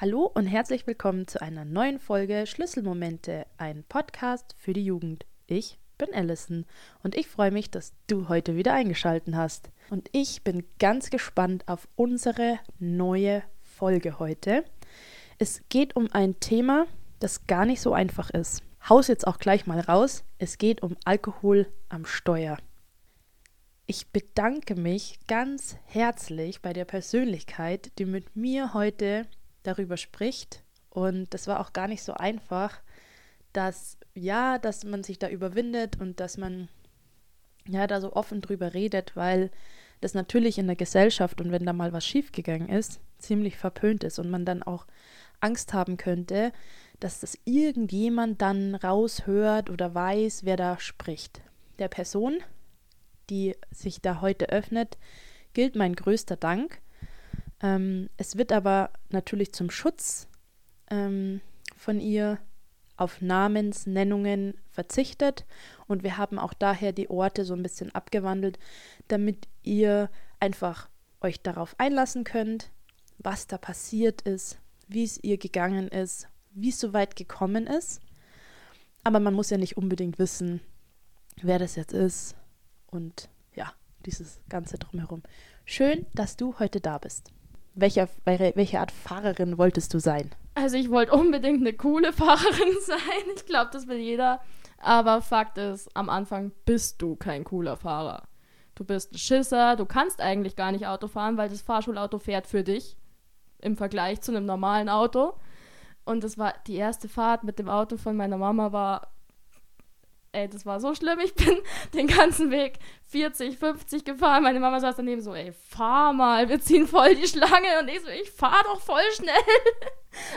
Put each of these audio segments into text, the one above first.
Hallo und herzlich willkommen zu einer neuen Folge Schlüsselmomente, ein Podcast für die Jugend. Ich bin Allison und ich freue mich, dass du heute wieder eingeschaltet hast. Und ich bin ganz gespannt auf unsere neue Folge heute. Es geht um ein Thema, das gar nicht so einfach ist. Haus jetzt auch gleich mal raus. Es geht um Alkohol am Steuer. Ich bedanke mich ganz herzlich bei der Persönlichkeit, die mit mir heute darüber spricht. Und das war auch gar nicht so einfach, dass ja, dass man sich da überwindet und dass man ja da so offen drüber redet, weil das natürlich in der Gesellschaft und wenn da mal was schiefgegangen ist, ziemlich verpönt ist und man dann auch Angst haben könnte, dass das irgendjemand dann raushört oder weiß, wer da spricht. Der Person, die sich da heute öffnet, gilt mein größter Dank. Ähm, es wird aber natürlich zum Schutz ähm, von ihr auf Namensnennungen verzichtet und wir haben auch daher die Orte so ein bisschen abgewandelt, damit ihr einfach euch darauf einlassen könnt, was da passiert ist, wie es ihr gegangen ist, wie es so weit gekommen ist. Aber man muss ja nicht unbedingt wissen, wer das jetzt ist und ja, dieses Ganze drumherum. Schön, dass du heute da bist. Welche, welche Art Fahrerin wolltest du sein? Also ich wollte unbedingt eine coole Fahrerin sein. Ich glaube, das will jeder. Aber Fakt ist, am Anfang bist du kein cooler Fahrer. Du bist ein Schisser, du kannst eigentlich gar nicht Auto fahren, weil das Fahrschulauto fährt für dich im Vergleich zu einem normalen Auto. Und das war die erste Fahrt mit dem Auto von meiner Mama war ey, das war so schlimm. Ich bin den ganzen Weg 40, 50 gefahren. Meine Mama saß daneben so, ey, fahr mal, wir ziehen voll die Schlange. Und ich so, ich fahr doch voll schnell.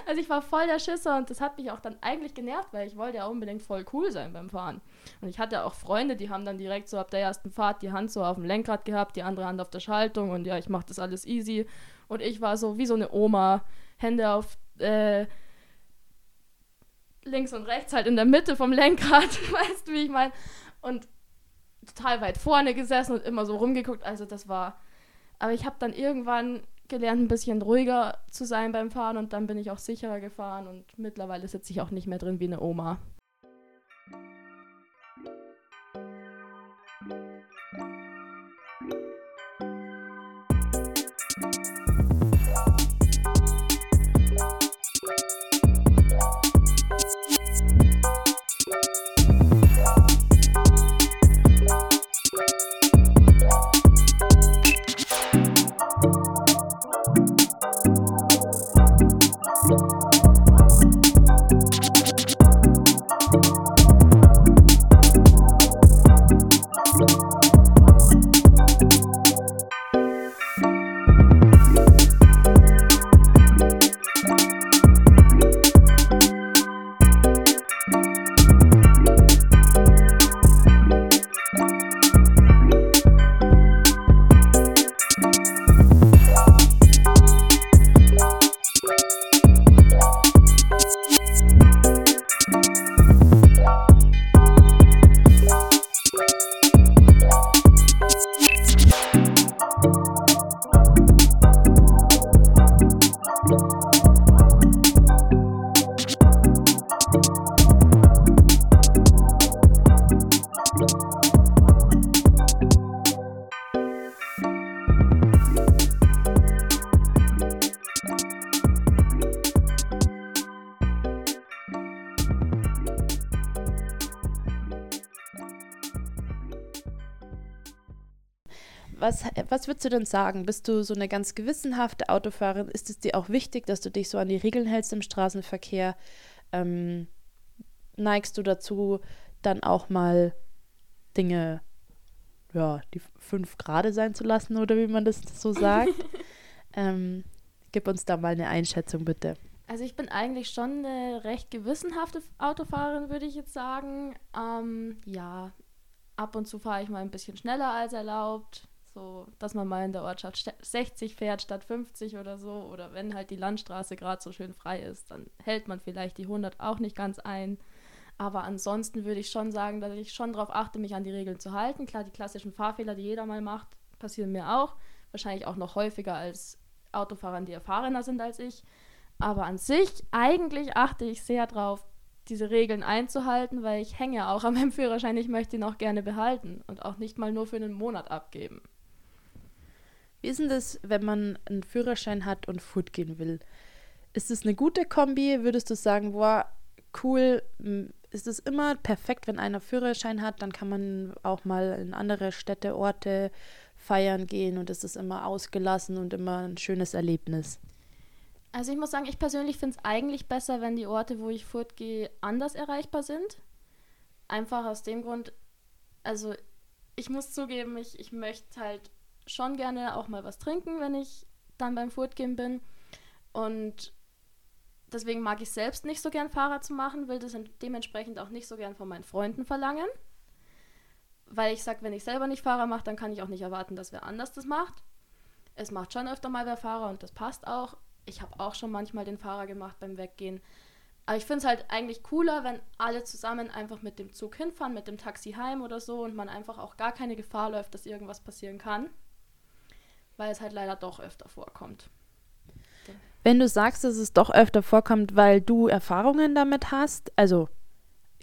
Also ich war voll der Schisser und das hat mich auch dann eigentlich genervt, weil ich wollte ja unbedingt voll cool sein beim Fahren. Und ich hatte auch Freunde, die haben dann direkt so ab der ersten Fahrt die Hand so auf dem Lenkrad gehabt, die andere Hand auf der Schaltung und ja, ich mach das alles easy. Und ich war so wie so eine Oma, Hände auf äh, links und rechts halt in der Mitte vom Lenkrad, weißt du, wie ich meine? Und total weit vorne gesessen und immer so rumgeguckt. Also das war. Aber ich habe dann irgendwann gelernt, ein bisschen ruhiger zu sein beim Fahren und dann bin ich auch sicherer gefahren und mittlerweile sitze ich auch nicht mehr drin wie eine Oma. Was, was würdest du denn sagen? Bist du so eine ganz gewissenhafte Autofahrerin? Ist es dir auch wichtig, dass du dich so an die Regeln hältst im Straßenverkehr? Ähm, neigst du dazu, dann auch mal Dinge, ja, die fünf Grade sein zu lassen oder wie man das so sagt? ähm, gib uns da mal eine Einschätzung, bitte. Also ich bin eigentlich schon eine recht gewissenhafte Autofahrerin, würde ich jetzt sagen. Ähm, ja, ab und zu fahre ich mal ein bisschen schneller als erlaubt. So, dass man mal in der Ortschaft 60 fährt statt 50 oder so. Oder wenn halt die Landstraße gerade so schön frei ist, dann hält man vielleicht die 100 auch nicht ganz ein. Aber ansonsten würde ich schon sagen, dass ich schon darauf achte, mich an die Regeln zu halten. Klar, die klassischen Fahrfehler, die jeder mal macht, passieren mir auch. Wahrscheinlich auch noch häufiger als Autofahrern, die erfahrener sind als ich. Aber an sich, eigentlich achte ich sehr drauf, diese Regeln einzuhalten, weil ich hänge auch an meinem Führerschein. Ich möchte ihn auch gerne behalten und auch nicht mal nur für einen Monat abgeben. Wie ist denn das, wenn man einen Führerschein hat und Food gehen will? Ist es eine gute Kombi? Würdest du sagen, boah, cool, ist es immer perfekt, wenn einer Führerschein hat, dann kann man auch mal in andere Städte, Orte feiern gehen und es ist immer ausgelassen und immer ein schönes Erlebnis. Also ich muss sagen, ich persönlich finde es eigentlich besser, wenn die Orte, wo ich fortgehe, anders erreichbar sind. Einfach aus dem Grund, also ich muss zugeben, ich, ich möchte halt schon gerne auch mal was trinken, wenn ich dann beim Fortgehen bin. Und deswegen mag ich selbst nicht so gern Fahrrad zu machen, will das dementsprechend auch nicht so gern von meinen Freunden verlangen. Weil ich sage, wenn ich selber nicht Fahrer mache, dann kann ich auch nicht erwarten, dass wer anders das macht. Es macht schon öfter mal wer Fahrer und das passt auch. Ich habe auch schon manchmal den Fahrer gemacht beim Weggehen. Aber ich finde es halt eigentlich cooler, wenn alle zusammen einfach mit dem Zug hinfahren, mit dem Taxi heim oder so und man einfach auch gar keine Gefahr läuft, dass irgendwas passieren kann. Weil es halt leider doch öfter vorkommt. Wenn du sagst, dass es doch öfter vorkommt, weil du Erfahrungen damit hast, also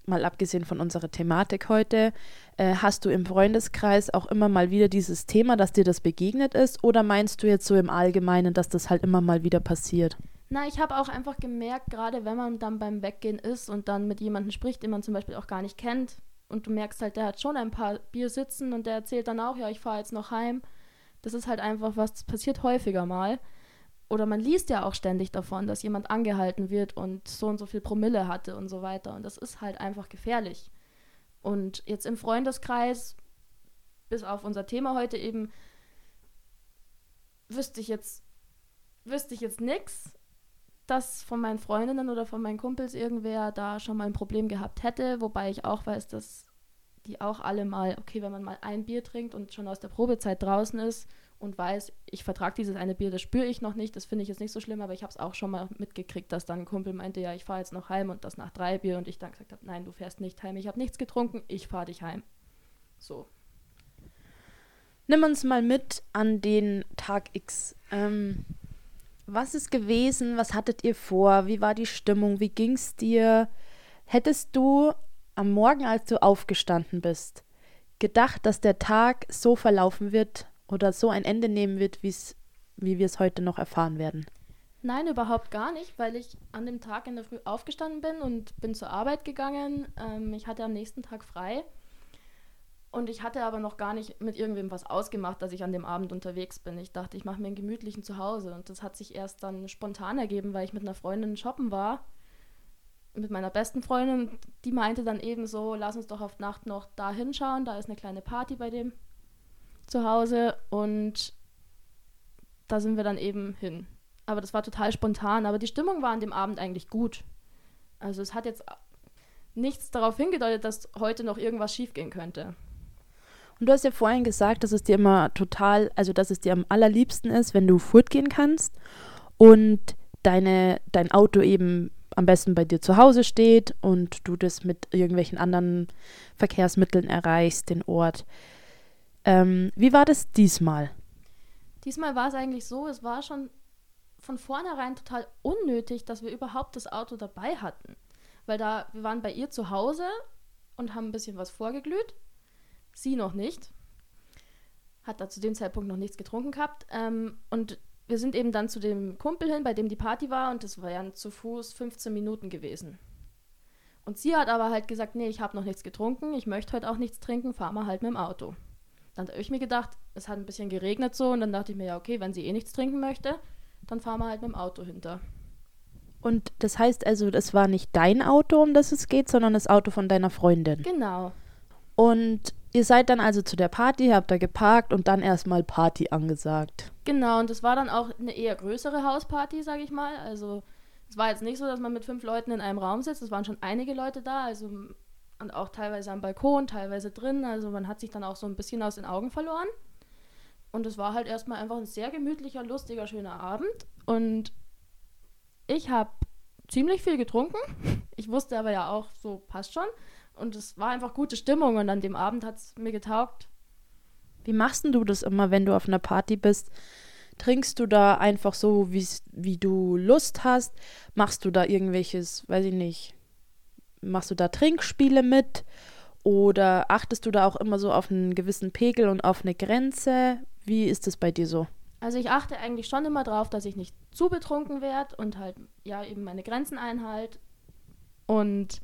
mal abgesehen von unserer Thematik heute, äh, hast du im Freundeskreis auch immer mal wieder dieses Thema, dass dir das begegnet ist? Oder meinst du jetzt so im Allgemeinen, dass das halt immer mal wieder passiert? Na, ich habe auch einfach gemerkt, gerade wenn man dann beim Weggehen ist und dann mit jemandem spricht, den man zum Beispiel auch gar nicht kennt, und du merkst halt, der hat schon ein paar Bier sitzen und der erzählt dann auch, ja, ich fahre jetzt noch heim. Das ist halt einfach was, das passiert häufiger mal oder man liest ja auch ständig davon, dass jemand angehalten wird und so und so viel Promille hatte und so weiter. Und das ist halt einfach gefährlich. Und jetzt im Freundeskreis, bis auf unser Thema heute eben, wüsste ich jetzt, wüsste ich jetzt nichts, dass von meinen Freundinnen oder von meinen Kumpels irgendwer da schon mal ein Problem gehabt hätte, wobei ich auch weiß, dass die auch alle mal, okay, wenn man mal ein Bier trinkt und schon aus der Probezeit draußen ist und weiß, ich vertrage dieses eine Bier, das spüre ich noch nicht, das finde ich jetzt nicht so schlimm, aber ich habe es auch schon mal mitgekriegt, dass dann ein Kumpel meinte, ja, ich fahre jetzt noch heim und das nach drei Bier und ich dann gesagt habe, nein, du fährst nicht heim, ich habe nichts getrunken, ich fahre dich heim. So. Nimm uns mal mit an den Tag X. Ähm, was ist gewesen? Was hattet ihr vor? Wie war die Stimmung? Wie ging es dir? Hättest du am Morgen, als du aufgestanden bist, gedacht, dass der Tag so verlaufen wird, oder so ein Ende nehmen wird, wie's, wie wir es heute noch erfahren werden. Nein, überhaupt gar nicht, weil ich an dem Tag in der Früh aufgestanden bin und bin zur Arbeit gegangen. Ähm, ich hatte am nächsten Tag frei. Und ich hatte aber noch gar nicht mit irgendwem was ausgemacht, dass ich an dem Abend unterwegs bin. Ich dachte, ich mache mir einen gemütlichen Zuhause. Und das hat sich erst dann spontan ergeben, weil ich mit einer Freundin shoppen war. Mit meiner besten Freundin. Die meinte dann eben so, lass uns doch auf Nacht noch da hinschauen. Da ist eine kleine Party bei dem zu Hause und da sind wir dann eben hin. Aber das war total spontan, aber die Stimmung war an dem Abend eigentlich gut. Also es hat jetzt nichts darauf hingedeutet, dass heute noch irgendwas schiefgehen könnte. Und du hast ja vorhin gesagt, dass es dir immer total, also dass es dir am allerliebsten ist, wenn du fortgehen kannst und deine, dein Auto eben am besten bei dir zu Hause steht und du das mit irgendwelchen anderen Verkehrsmitteln erreichst, den Ort. Ähm, wie war das diesmal? Diesmal war es eigentlich so, es war schon von vornherein total unnötig, dass wir überhaupt das Auto dabei hatten. Weil da, wir waren bei ihr zu Hause und haben ein bisschen was vorgeglüht. Sie noch nicht. Hat da zu dem Zeitpunkt noch nichts getrunken gehabt. Ähm, und wir sind eben dann zu dem Kumpel hin, bei dem die Party war, und das waren zu Fuß 15 Minuten gewesen. Und sie hat aber halt gesagt, nee, ich habe noch nichts getrunken, ich möchte heute auch nichts trinken, fahr mal halt mit dem Auto. Dann habe ich mir gedacht, es hat ein bisschen geregnet so und dann dachte ich mir, ja, okay, wenn sie eh nichts trinken möchte, dann fahren wir halt mit dem Auto hinter. Und das heißt also, das war nicht dein Auto, um das es geht, sondern das Auto von deiner Freundin. Genau. Und ihr seid dann also zu der Party, habt da geparkt und dann erstmal Party angesagt. Genau, und das war dann auch eine eher größere Hausparty, sage ich mal. Also es war jetzt nicht so, dass man mit fünf Leuten in einem Raum sitzt, es waren schon einige Leute da. Also und auch teilweise am Balkon, teilweise drin. Also man hat sich dann auch so ein bisschen aus den Augen verloren. Und es war halt erstmal einfach ein sehr gemütlicher, lustiger, schöner Abend. Und ich habe ziemlich viel getrunken. Ich wusste aber ja auch, so passt schon. Und es war einfach gute Stimmung und an dem Abend hat es mir getaugt. Wie machst du das immer, wenn du auf einer Party bist, Trinkst du da einfach so, wie du Lust hast? Machst du da irgendwelches, weiß ich nicht, machst du da Trinkspiele mit? Oder achtest du da auch immer so auf einen gewissen Pegel und auf eine Grenze? Wie ist das bei dir so? Also ich achte eigentlich schon immer drauf, dass ich nicht zu betrunken werde und halt ja eben meine Grenzen einhalte. Und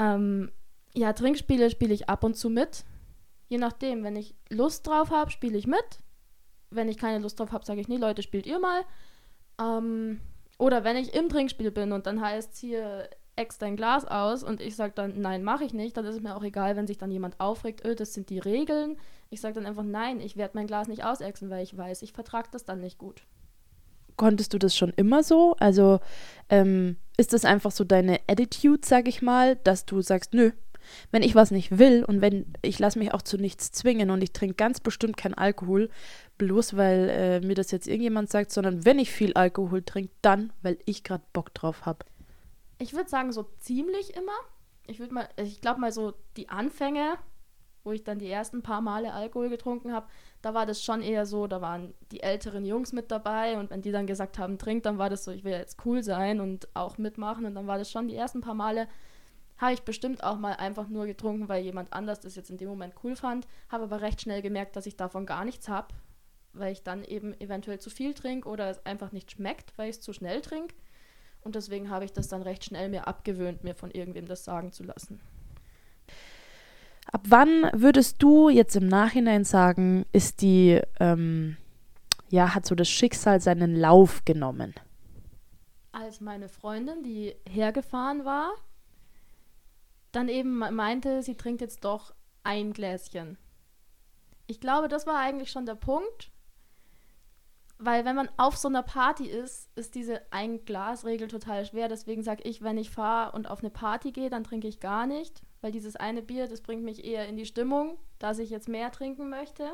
ähm, ja, Trinkspiele spiele ich ab und zu mit. Je nachdem, wenn ich Lust drauf habe, spiele ich mit. Wenn ich keine Lust drauf habe, sage ich, nee, Leute, spielt ihr mal. Ähm, oder wenn ich im Trinkspiel bin und dann heißt hier, ex dein Glas aus und ich sage dann, nein, mache ich nicht, dann ist es mir auch egal, wenn sich dann jemand aufregt, öh, das sind die Regeln. Ich sage dann einfach, nein, ich werde mein Glas nicht ausexen, weil ich weiß, ich vertrage das dann nicht gut. Konntest du das schon immer so? Also ähm, ist das einfach so deine Attitude, sag ich mal, dass du sagst, nö, wenn ich was nicht will und wenn ich lasse mich auch zu nichts zwingen und ich trinke ganz bestimmt keinen Alkohol, bloß weil äh, mir das jetzt irgendjemand sagt, sondern wenn ich viel Alkohol trinke, dann, weil ich gerade Bock drauf habe ich würde sagen, so ziemlich immer. Ich würde mal, ich glaube mal so die Anfänge, wo ich dann die ersten paar Male Alkohol getrunken habe, da war das schon eher so, da waren die älteren Jungs mit dabei und wenn die dann gesagt haben, trink, dann war das so, ich will jetzt cool sein und auch mitmachen und dann war das schon die ersten paar Male, habe ich bestimmt auch mal einfach nur getrunken, weil jemand anders das jetzt in dem Moment cool fand, habe aber recht schnell gemerkt, dass ich davon gar nichts habe, weil ich dann eben eventuell zu viel trinke oder es einfach nicht schmeckt, weil ich es zu schnell trinke. Und deswegen habe ich das dann recht schnell mir abgewöhnt, mir von irgendwem das sagen zu lassen. Ab wann würdest du jetzt im Nachhinein sagen, ist die, ähm, ja, hat so das Schicksal seinen Lauf genommen? Als meine Freundin, die hergefahren war, dann eben meinte, sie trinkt jetzt doch ein Gläschen. Ich glaube, das war eigentlich schon der Punkt, weil wenn man auf so einer Party ist, ist diese Ein-Glas-Regel total schwer. Deswegen sage ich, wenn ich fahre und auf eine Party gehe, dann trinke ich gar nicht. Weil dieses eine Bier, das bringt mich eher in die Stimmung, dass ich jetzt mehr trinken möchte.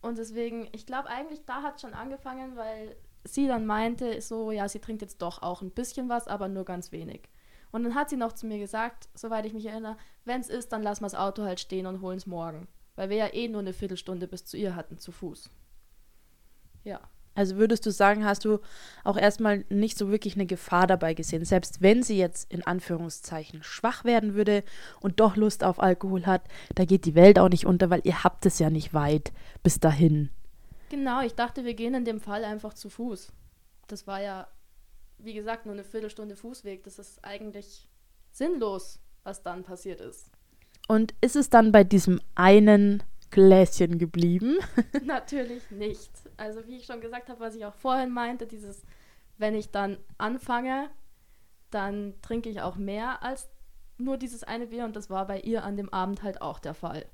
Und deswegen, ich glaube eigentlich, da hat es schon angefangen, weil sie dann meinte, so, ja, sie trinkt jetzt doch auch ein bisschen was, aber nur ganz wenig. Und dann hat sie noch zu mir gesagt, soweit ich mich erinnere, wenn es ist, dann lassen wir das Auto halt stehen und holen es morgen. Weil wir ja eh nur eine Viertelstunde bis zu ihr hatten, zu Fuß. Ja. Also würdest du sagen, hast du auch erstmal nicht so wirklich eine Gefahr dabei gesehen, selbst wenn sie jetzt in Anführungszeichen schwach werden würde und doch Lust auf Alkohol hat, da geht die Welt auch nicht unter, weil ihr habt es ja nicht weit bis dahin. Genau, ich dachte, wir gehen in dem Fall einfach zu Fuß. Das war ja, wie gesagt, nur eine Viertelstunde Fußweg. Das ist eigentlich sinnlos, was dann passiert ist. Und ist es dann bei diesem einen Gläschen geblieben? Natürlich nicht. Also wie ich schon gesagt habe, was ich auch vorhin meinte, dieses, wenn ich dann anfange, dann trinke ich auch mehr als nur dieses eine Bier und das war bei ihr an dem Abend halt auch der Fall.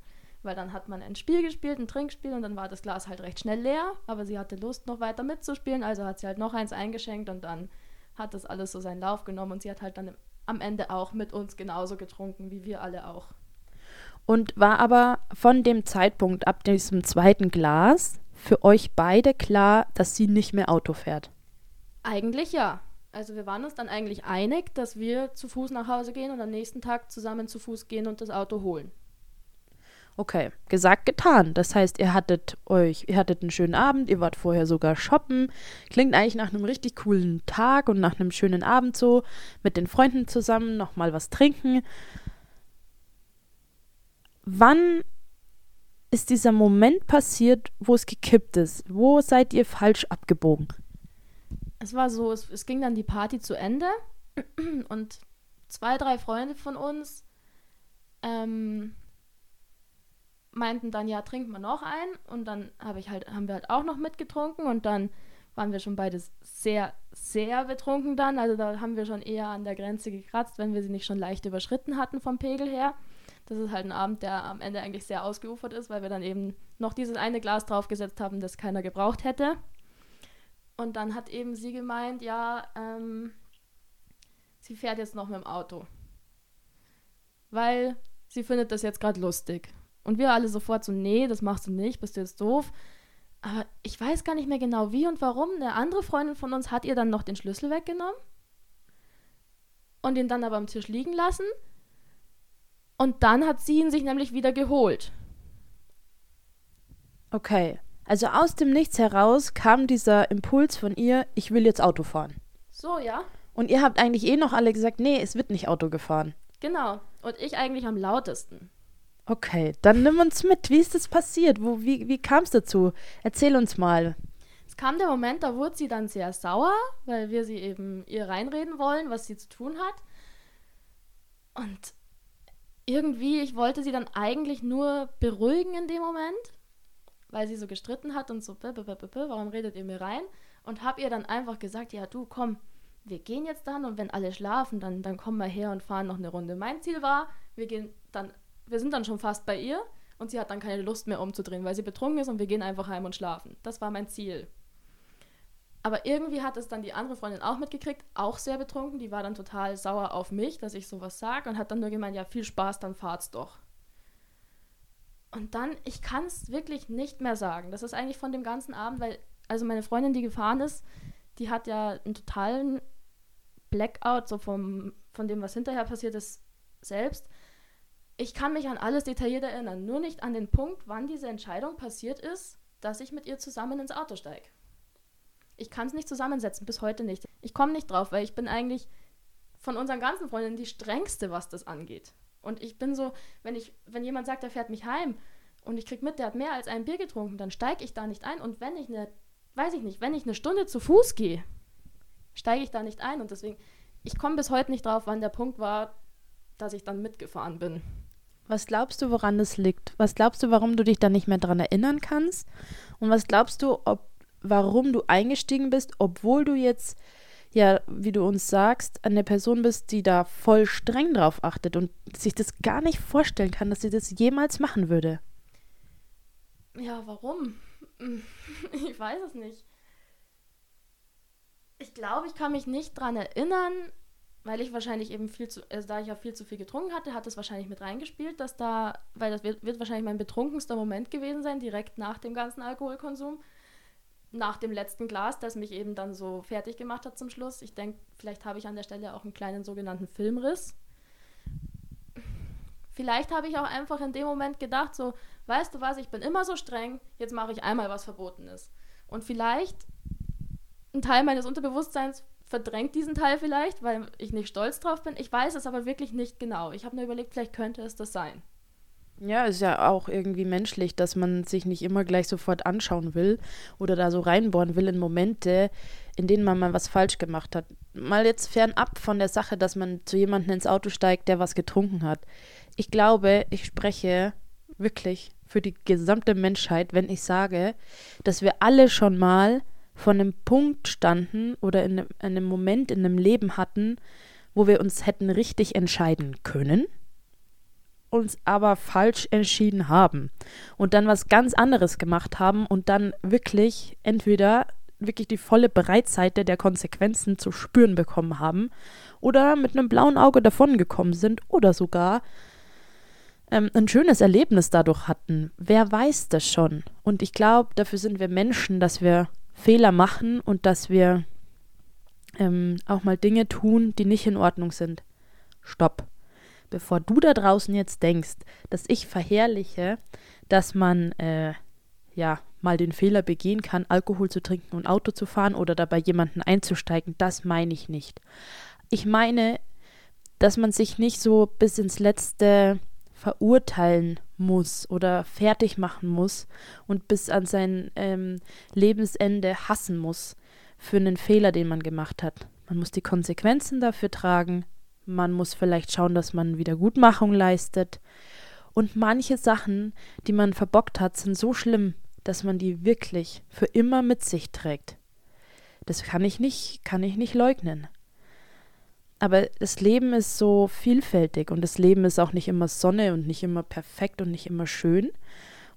Weil dann hat man ein Spiel gespielt, ein Trinkspiel und dann war das Glas halt recht schnell leer, aber sie hatte Lust noch weiter mitzuspielen, also hat sie halt noch eins eingeschenkt und dann hat das alles so seinen Lauf genommen und sie hat halt dann am Ende auch mit uns genauso getrunken, wie wir alle auch und war aber von dem Zeitpunkt ab diesem zweiten Glas für euch beide klar, dass sie nicht mehr Auto fährt? Eigentlich ja. Also wir waren uns dann eigentlich einig, dass wir zu Fuß nach Hause gehen und am nächsten Tag zusammen zu Fuß gehen und das Auto holen. Okay, gesagt, getan. Das heißt, ihr hattet euch, ihr hattet einen schönen Abend, ihr wart vorher sogar shoppen. Klingt eigentlich nach einem richtig coolen Tag und nach einem schönen Abend so. Mit den Freunden zusammen nochmal was trinken wann ist dieser Moment passiert, wo es gekippt ist? Wo seid ihr falsch abgebogen? Es war so, es, es ging dann die Party zu Ende und zwei, drei Freunde von uns ähm, meinten dann, ja, trinken wir noch ein. Und dann hab ich halt, haben wir halt auch noch mitgetrunken und dann waren wir schon beide sehr, sehr betrunken dann. Also da haben wir schon eher an der Grenze gekratzt, wenn wir sie nicht schon leicht überschritten hatten vom Pegel her. Das ist halt ein Abend, der am Ende eigentlich sehr ausgeufert ist, weil wir dann eben noch dieses eine Glas draufgesetzt haben, das keiner gebraucht hätte. Und dann hat eben sie gemeint, ja, ähm, sie fährt jetzt noch mit dem Auto. Weil sie findet das jetzt gerade lustig. Und wir alle sofort so, nee, das machst du nicht, bist du jetzt doof. Aber ich weiß gar nicht mehr genau wie und warum. Eine andere Freundin von uns hat ihr dann noch den Schlüssel weggenommen und ihn dann aber am Tisch liegen lassen und dann hat sie ihn sich nämlich wieder geholt. Okay. Also aus dem Nichts heraus kam dieser Impuls von ihr, ich will jetzt Auto fahren. So, ja. Und ihr habt eigentlich eh noch alle gesagt, nee, es wird nicht Auto gefahren. Genau. Und ich eigentlich am lautesten. Okay, dann nimm uns mit. Wie ist das passiert? Wo, wie wie kam es dazu? Erzähl uns mal. Es kam der Moment, da wurde sie dann sehr sauer, weil wir sie eben ihr reinreden wollen, was sie zu tun hat. Und irgendwie, ich wollte sie dann eigentlich nur beruhigen in dem Moment, weil sie so gestritten hat und so, b -b -b warum redet ihr mir rein? Und habe ihr dann einfach gesagt, ja du, komm, wir gehen jetzt dann und wenn alle schlafen, dann, dann kommen wir her und fahren noch eine Runde. Mein Ziel war, wir gehen dann wir sind dann schon fast bei ihr und sie hat dann keine Lust mehr umzudrehen, weil sie betrunken ist und wir gehen einfach heim und schlafen. Das war mein Ziel. Aber irgendwie hat es dann die andere Freundin auch mitgekriegt, auch sehr betrunken. Die war dann total sauer auf mich, dass ich sowas sage und hat dann nur gemeint, ja, viel Spaß, dann fahrt's doch. Und dann, ich kann es wirklich nicht mehr sagen. Das ist eigentlich von dem ganzen Abend, weil, also meine Freundin, die gefahren ist, die hat ja einen totalen Blackout, so vom, von dem, was hinterher passiert ist, selbst ich kann mich an alles detailliert erinnern, nur nicht an den Punkt, wann diese Entscheidung passiert ist, dass ich mit ihr zusammen ins Auto steige. Ich kann es nicht zusammensetzen, bis heute nicht. Ich komme nicht drauf, weil ich bin eigentlich von unseren ganzen Freundinnen die strengste, was das angeht. Und ich bin so, wenn ich, wenn jemand sagt, er fährt mich heim und ich krieg mit, der hat mehr als ein Bier getrunken, dann steige ich da nicht ein. Und wenn ich eine, weiß ich nicht, wenn ich eine Stunde zu Fuß gehe, steige ich da nicht ein. Und deswegen, ich komme bis heute nicht drauf, wann der Punkt war, dass ich dann mitgefahren bin. Was glaubst du, woran das liegt? Was glaubst du, warum du dich da nicht mehr dran erinnern kannst? Und was glaubst du, ob, warum du eingestiegen bist, obwohl du jetzt, ja, wie du uns sagst, eine Person bist, die da voll streng drauf achtet und sich das gar nicht vorstellen kann, dass sie das jemals machen würde? Ja, warum? Ich weiß es nicht. Ich glaube, ich kann mich nicht dran erinnern, weil ich wahrscheinlich eben viel zu, also da ich ja viel zu viel getrunken hatte, hat es wahrscheinlich mit reingespielt, dass da, weil das wird, wird wahrscheinlich mein betrunkenster Moment gewesen sein, direkt nach dem ganzen Alkoholkonsum, nach dem letzten Glas, das mich eben dann so fertig gemacht hat zum Schluss. Ich denke, vielleicht habe ich an der Stelle auch einen kleinen sogenannten Filmriss. Vielleicht habe ich auch einfach in dem Moment gedacht, so, weißt du was, ich bin immer so streng, jetzt mache ich einmal was Verbotenes. Und vielleicht ein Teil meines Unterbewusstseins verdrängt diesen Teil vielleicht, weil ich nicht stolz drauf bin. Ich weiß es aber wirklich nicht genau. Ich habe nur überlegt, vielleicht könnte es das sein. Ja, ist ja auch irgendwie menschlich, dass man sich nicht immer gleich sofort anschauen will oder da so reinbohren will in Momente, in denen man mal was falsch gemacht hat. Mal jetzt fernab von der Sache, dass man zu jemandem ins Auto steigt, der was getrunken hat. Ich glaube, ich spreche wirklich für die gesamte Menschheit, wenn ich sage, dass wir alle schon mal von einem Punkt standen oder in einem, Moment in einem Leben hatten, wo wir uns hätten richtig entscheiden können, uns aber falsch entschieden haben und dann was ganz anderes gemacht haben und dann wirklich entweder wirklich die volle Breitseite der Konsequenzen zu spüren bekommen haben oder mit einem blauen Auge davongekommen sind oder sogar ähm, ein schönes Erlebnis dadurch hatten. Wer weiß das schon? Und ich glaube, dafür sind wir Menschen, dass wir Fehler machen und dass wir ähm, auch mal Dinge tun, die nicht in Ordnung sind. Stopp. Bevor du da draußen jetzt denkst, dass ich verherrliche, dass man äh, ja mal den Fehler begehen kann, Alkohol zu trinken und Auto zu fahren oder dabei jemanden einzusteigen, das meine ich nicht. Ich meine, dass man sich nicht so bis ins letzte verurteilen muss oder fertig machen muss und bis an sein ähm, Lebensende hassen muss für einen Fehler, den man gemacht hat. Man muss die Konsequenzen dafür tragen, man muss vielleicht schauen, dass man Wiedergutmachung leistet. Und manche Sachen, die man verbockt hat, sind so schlimm, dass man die wirklich für immer mit sich trägt. Das kann ich nicht, kann ich nicht leugnen. Aber das Leben ist so vielfältig und das Leben ist auch nicht immer Sonne und nicht immer perfekt und nicht immer schön.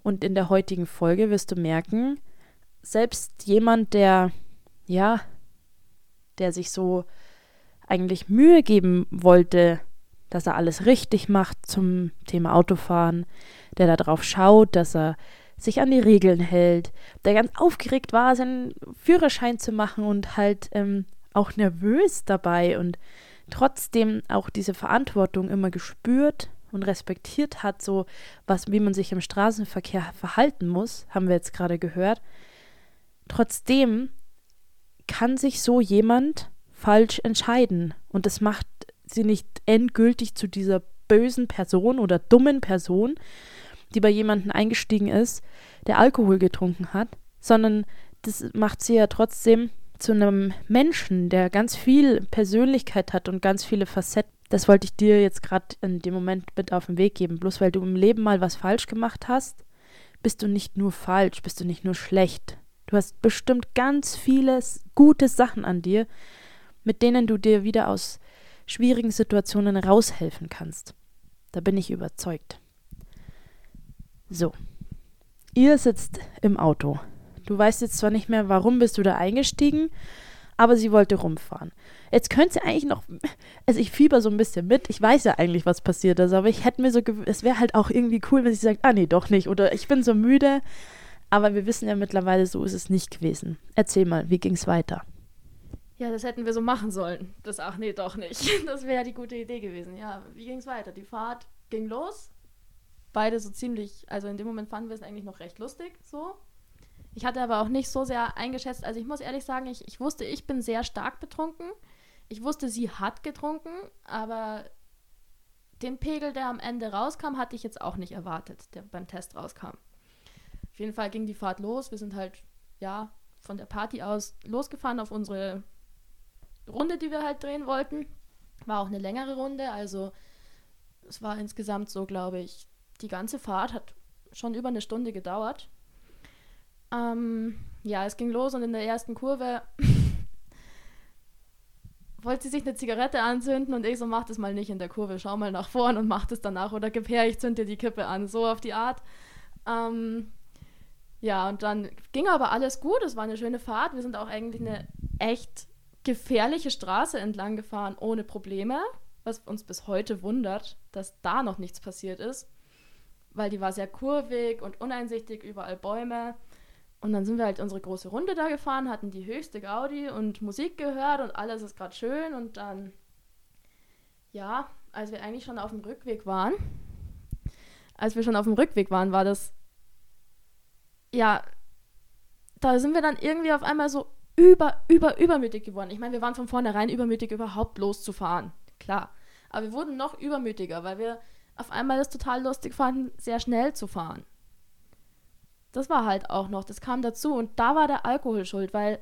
Und in der heutigen Folge wirst du merken, selbst jemand, der, ja, der sich so eigentlich Mühe geben wollte, dass er alles richtig macht zum Thema Autofahren, der darauf schaut, dass er sich an die Regeln hält, der ganz aufgeregt war, seinen Führerschein zu machen und halt ähm, auch nervös dabei und trotzdem auch diese Verantwortung immer gespürt und respektiert hat, so was, wie man sich im Straßenverkehr verhalten muss, haben wir jetzt gerade gehört. Trotzdem kann sich so jemand falsch entscheiden und das macht sie nicht endgültig zu dieser bösen Person oder dummen Person, die bei jemandem eingestiegen ist, der Alkohol getrunken hat, sondern das macht sie ja trotzdem zu einem Menschen, der ganz viel Persönlichkeit hat und ganz viele Facetten. Das wollte ich dir jetzt gerade in dem Moment mit auf den Weg geben. Bloß weil du im Leben mal was falsch gemacht hast, bist du nicht nur falsch, bist du nicht nur schlecht. Du hast bestimmt ganz viele gute Sachen an dir, mit denen du dir wieder aus schwierigen Situationen raushelfen kannst. Da bin ich überzeugt. So. Ihr sitzt im Auto. Du weißt jetzt zwar nicht mehr, warum bist du da eingestiegen, aber sie wollte rumfahren. Jetzt könnte sie eigentlich noch, also ich fieber so ein bisschen mit. Ich weiß ja eigentlich, was passiert ist, aber ich hätte mir so, es wäre halt auch irgendwie cool, wenn sie sagt, ah nee, doch nicht. Oder ich bin so müde. Aber wir wissen ja mittlerweile, so ist es nicht gewesen. Erzähl mal, wie ging es weiter? Ja, das hätten wir so machen sollen. Das, ach nee, doch nicht. Das wäre die gute Idee gewesen. Ja, wie ging es weiter? Die Fahrt ging los. Beide so ziemlich, also in dem Moment fanden wir es eigentlich noch recht lustig, so. Ich hatte aber auch nicht so sehr eingeschätzt. Also ich muss ehrlich sagen, ich, ich wusste, ich bin sehr stark betrunken. Ich wusste, sie hat getrunken, aber den Pegel, der am Ende rauskam, hatte ich jetzt auch nicht erwartet, der beim Test rauskam. Auf jeden Fall ging die Fahrt los. Wir sind halt, ja, von der Party aus losgefahren auf unsere Runde, die wir halt drehen wollten. War auch eine längere Runde, also es war insgesamt so, glaube ich, die ganze Fahrt hat schon über eine Stunde gedauert. Ähm, ja, es ging los und in der ersten Kurve wollte sie sich eine Zigarette anzünden und ich so, mach das mal nicht in der Kurve, schau mal nach vorn und mach das danach oder gib her, ich zünd dir die Kippe an, so auf die Art. Ähm, ja, und dann ging aber alles gut, es war eine schöne Fahrt, wir sind auch eigentlich eine echt gefährliche Straße entlang gefahren, ohne Probleme, was uns bis heute wundert, dass da noch nichts passiert ist, weil die war sehr kurvig und uneinsichtig, überall Bäume. Und dann sind wir halt unsere große Runde da gefahren, hatten die höchste Gaudi und Musik gehört und alles ist gerade schön. Und dann, ja, als wir eigentlich schon auf dem Rückweg waren, als wir schon auf dem Rückweg waren, war das, ja, da sind wir dann irgendwie auf einmal so über, über, übermütig geworden. Ich meine, wir waren von vornherein übermütig, überhaupt loszufahren. Klar. Aber wir wurden noch übermütiger, weil wir auf einmal es total lustig fanden, sehr schnell zu fahren. Das war halt auch noch, das kam dazu und da war der Alkohol schuld, weil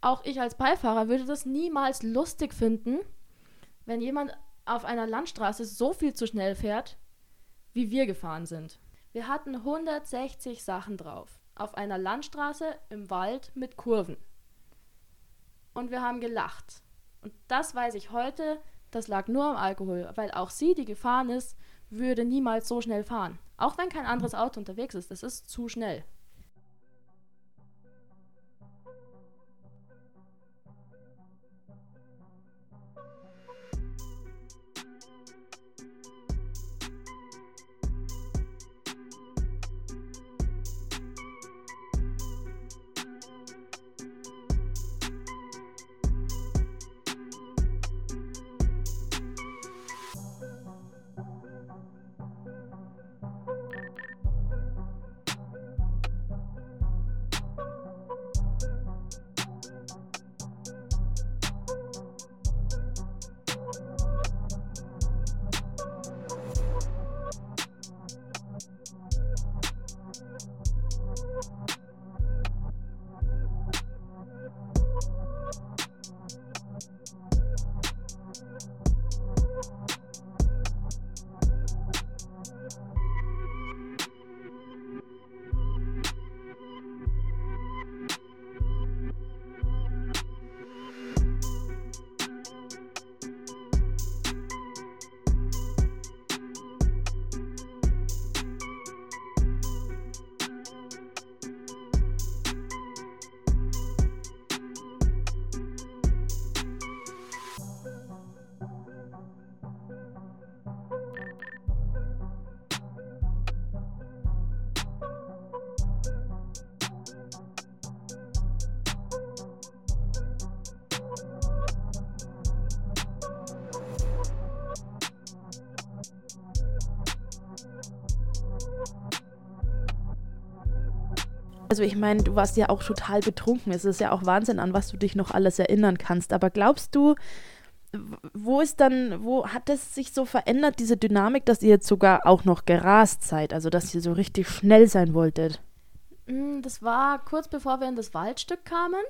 auch ich als Beifahrer würde das niemals lustig finden, wenn jemand auf einer Landstraße so viel zu schnell fährt, wie wir gefahren sind. Wir hatten 160 Sachen drauf, auf einer Landstraße im Wald mit Kurven. Und wir haben gelacht. Und das weiß ich heute, das lag nur am Alkohol, weil auch sie, die gefahren ist, würde niemals so schnell fahren. Auch wenn kein anderes Auto unterwegs ist, das ist zu schnell. Also ich meine, du warst ja auch total betrunken. Es ist ja auch Wahnsinn, an was du dich noch alles erinnern kannst. Aber glaubst du, wo ist dann, wo hat es sich so verändert, diese Dynamik, dass ihr jetzt sogar auch noch gerast seid? Also dass ihr so richtig schnell sein wolltet? Mm, das war kurz bevor wir in das Waldstück kamen.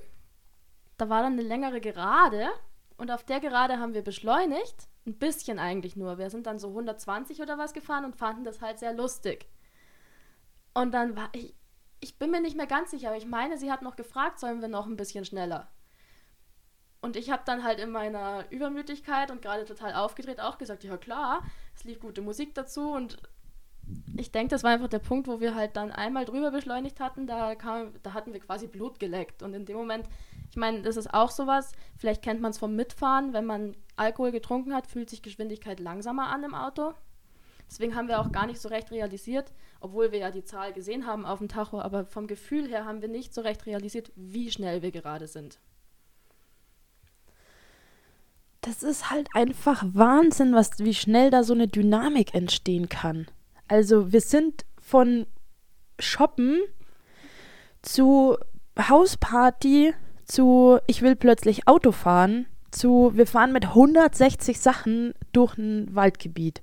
Da war dann eine längere Gerade und auf der Gerade haben wir beschleunigt. Ein bisschen eigentlich nur. Wir sind dann so 120 oder was gefahren und fanden das halt sehr lustig. Und dann war ich, ich bin mir nicht mehr ganz sicher, aber ich meine, sie hat noch gefragt, sollen wir noch ein bisschen schneller? Und ich habe dann halt in meiner Übermütigkeit und gerade total aufgedreht auch gesagt, ja klar, es lief gute Musik dazu und ich denke, das war einfach der Punkt, wo wir halt dann einmal drüber beschleunigt hatten, da, kam, da hatten wir quasi Blut geleckt. Und in dem Moment, ich meine, das ist auch sowas, vielleicht kennt man es vom Mitfahren, wenn man Alkohol getrunken hat, fühlt sich Geschwindigkeit langsamer an im Auto. Deswegen haben wir auch gar nicht so recht realisiert, obwohl wir ja die Zahl gesehen haben auf dem Tacho, aber vom Gefühl her haben wir nicht so recht realisiert, wie schnell wir gerade sind. Das ist halt einfach Wahnsinn, was, wie schnell da so eine Dynamik entstehen kann. Also wir sind von Shoppen zu Hausparty zu ich will plötzlich Auto fahren zu wir fahren mit 160 Sachen durch ein Waldgebiet.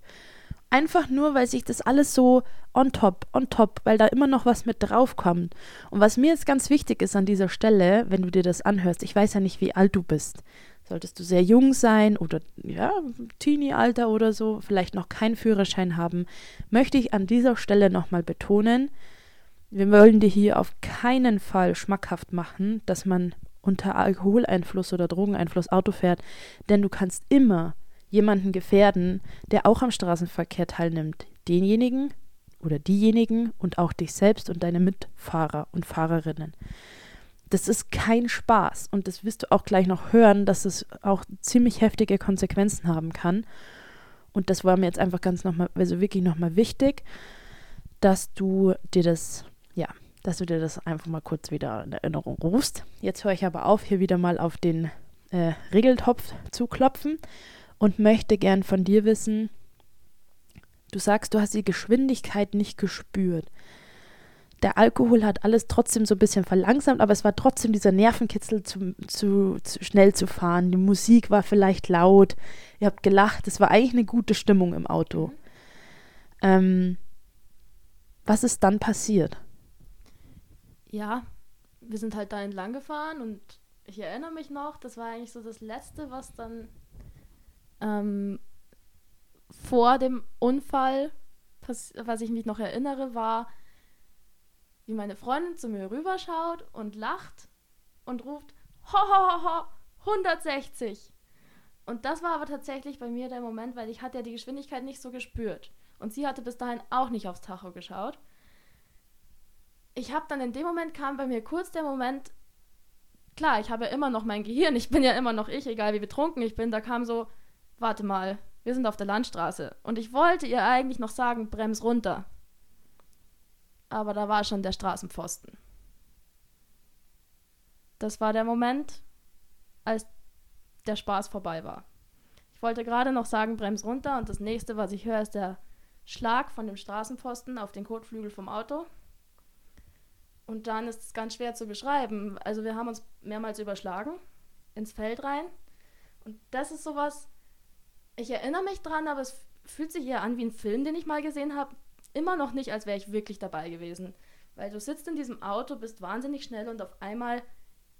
Einfach nur, weil sich das alles so on top, on top, weil da immer noch was mit draufkommt. Und was mir jetzt ganz wichtig ist an dieser Stelle, wenn du dir das anhörst, ich weiß ja nicht, wie alt du bist. Solltest du sehr jung sein oder ja, Teenie-Alter oder so, vielleicht noch keinen Führerschein haben, möchte ich an dieser Stelle nochmal betonen, wir wollen dir hier auf keinen Fall schmackhaft machen, dass man unter Alkoholeinfluss oder Drogeneinfluss Auto fährt, denn du kannst immer jemanden gefährden, der auch am Straßenverkehr teilnimmt. Denjenigen oder diejenigen und auch dich selbst und deine Mitfahrer und Fahrerinnen. Das ist kein Spaß und das wirst du auch gleich noch hören, dass es auch ziemlich heftige Konsequenzen haben kann. Und das war mir jetzt einfach ganz nochmal, also wirklich nochmal wichtig, dass du dir das, ja, dass du dir das einfach mal kurz wieder in Erinnerung rufst. Jetzt höre ich aber auf, hier wieder mal auf den äh, Regeltopf zu klopfen und möchte gern von dir wissen, du sagst, du hast die Geschwindigkeit nicht gespürt. Der Alkohol hat alles trotzdem so ein bisschen verlangsamt, aber es war trotzdem dieser Nervenkitzel, zu, zu, zu schnell zu fahren. Die Musik war vielleicht laut, ihr habt gelacht, es war eigentlich eine gute Stimmung im Auto. Mhm. Ähm, was ist dann passiert? Ja, wir sind halt da entlang gefahren und ich erinnere mich noch, das war eigentlich so das Letzte, was dann ähm, vor dem Unfall, was ich mich noch erinnere, war, wie meine Freundin zu mir rüberschaut und lacht und ruft, ho, ho, ho, ho 160. Und das war aber tatsächlich bei mir der Moment, weil ich hatte ja die Geschwindigkeit nicht so gespürt. Und sie hatte bis dahin auch nicht aufs Tacho geschaut. Ich habe dann in dem Moment kam bei mir kurz der Moment, klar, ich habe ja immer noch mein Gehirn, ich bin ja immer noch ich, egal wie betrunken ich bin, da kam so, warte mal, wir sind auf der Landstraße. Und ich wollte ihr eigentlich noch sagen, brems runter. Aber da war schon der Straßenpfosten. Das war der Moment, als der Spaß vorbei war. Ich wollte gerade noch sagen, brems runter und das nächste, was ich höre, ist der Schlag von dem Straßenpfosten auf den Kotflügel vom Auto. Und dann ist es ganz schwer zu beschreiben. Also wir haben uns mehrmals überschlagen ins Feld rein. Und das ist sowas, ich erinnere mich dran, aber es fühlt sich eher an wie ein Film, den ich mal gesehen habe. Immer noch nicht, als wäre ich wirklich dabei gewesen. Weil du sitzt in diesem Auto, bist wahnsinnig schnell und auf einmal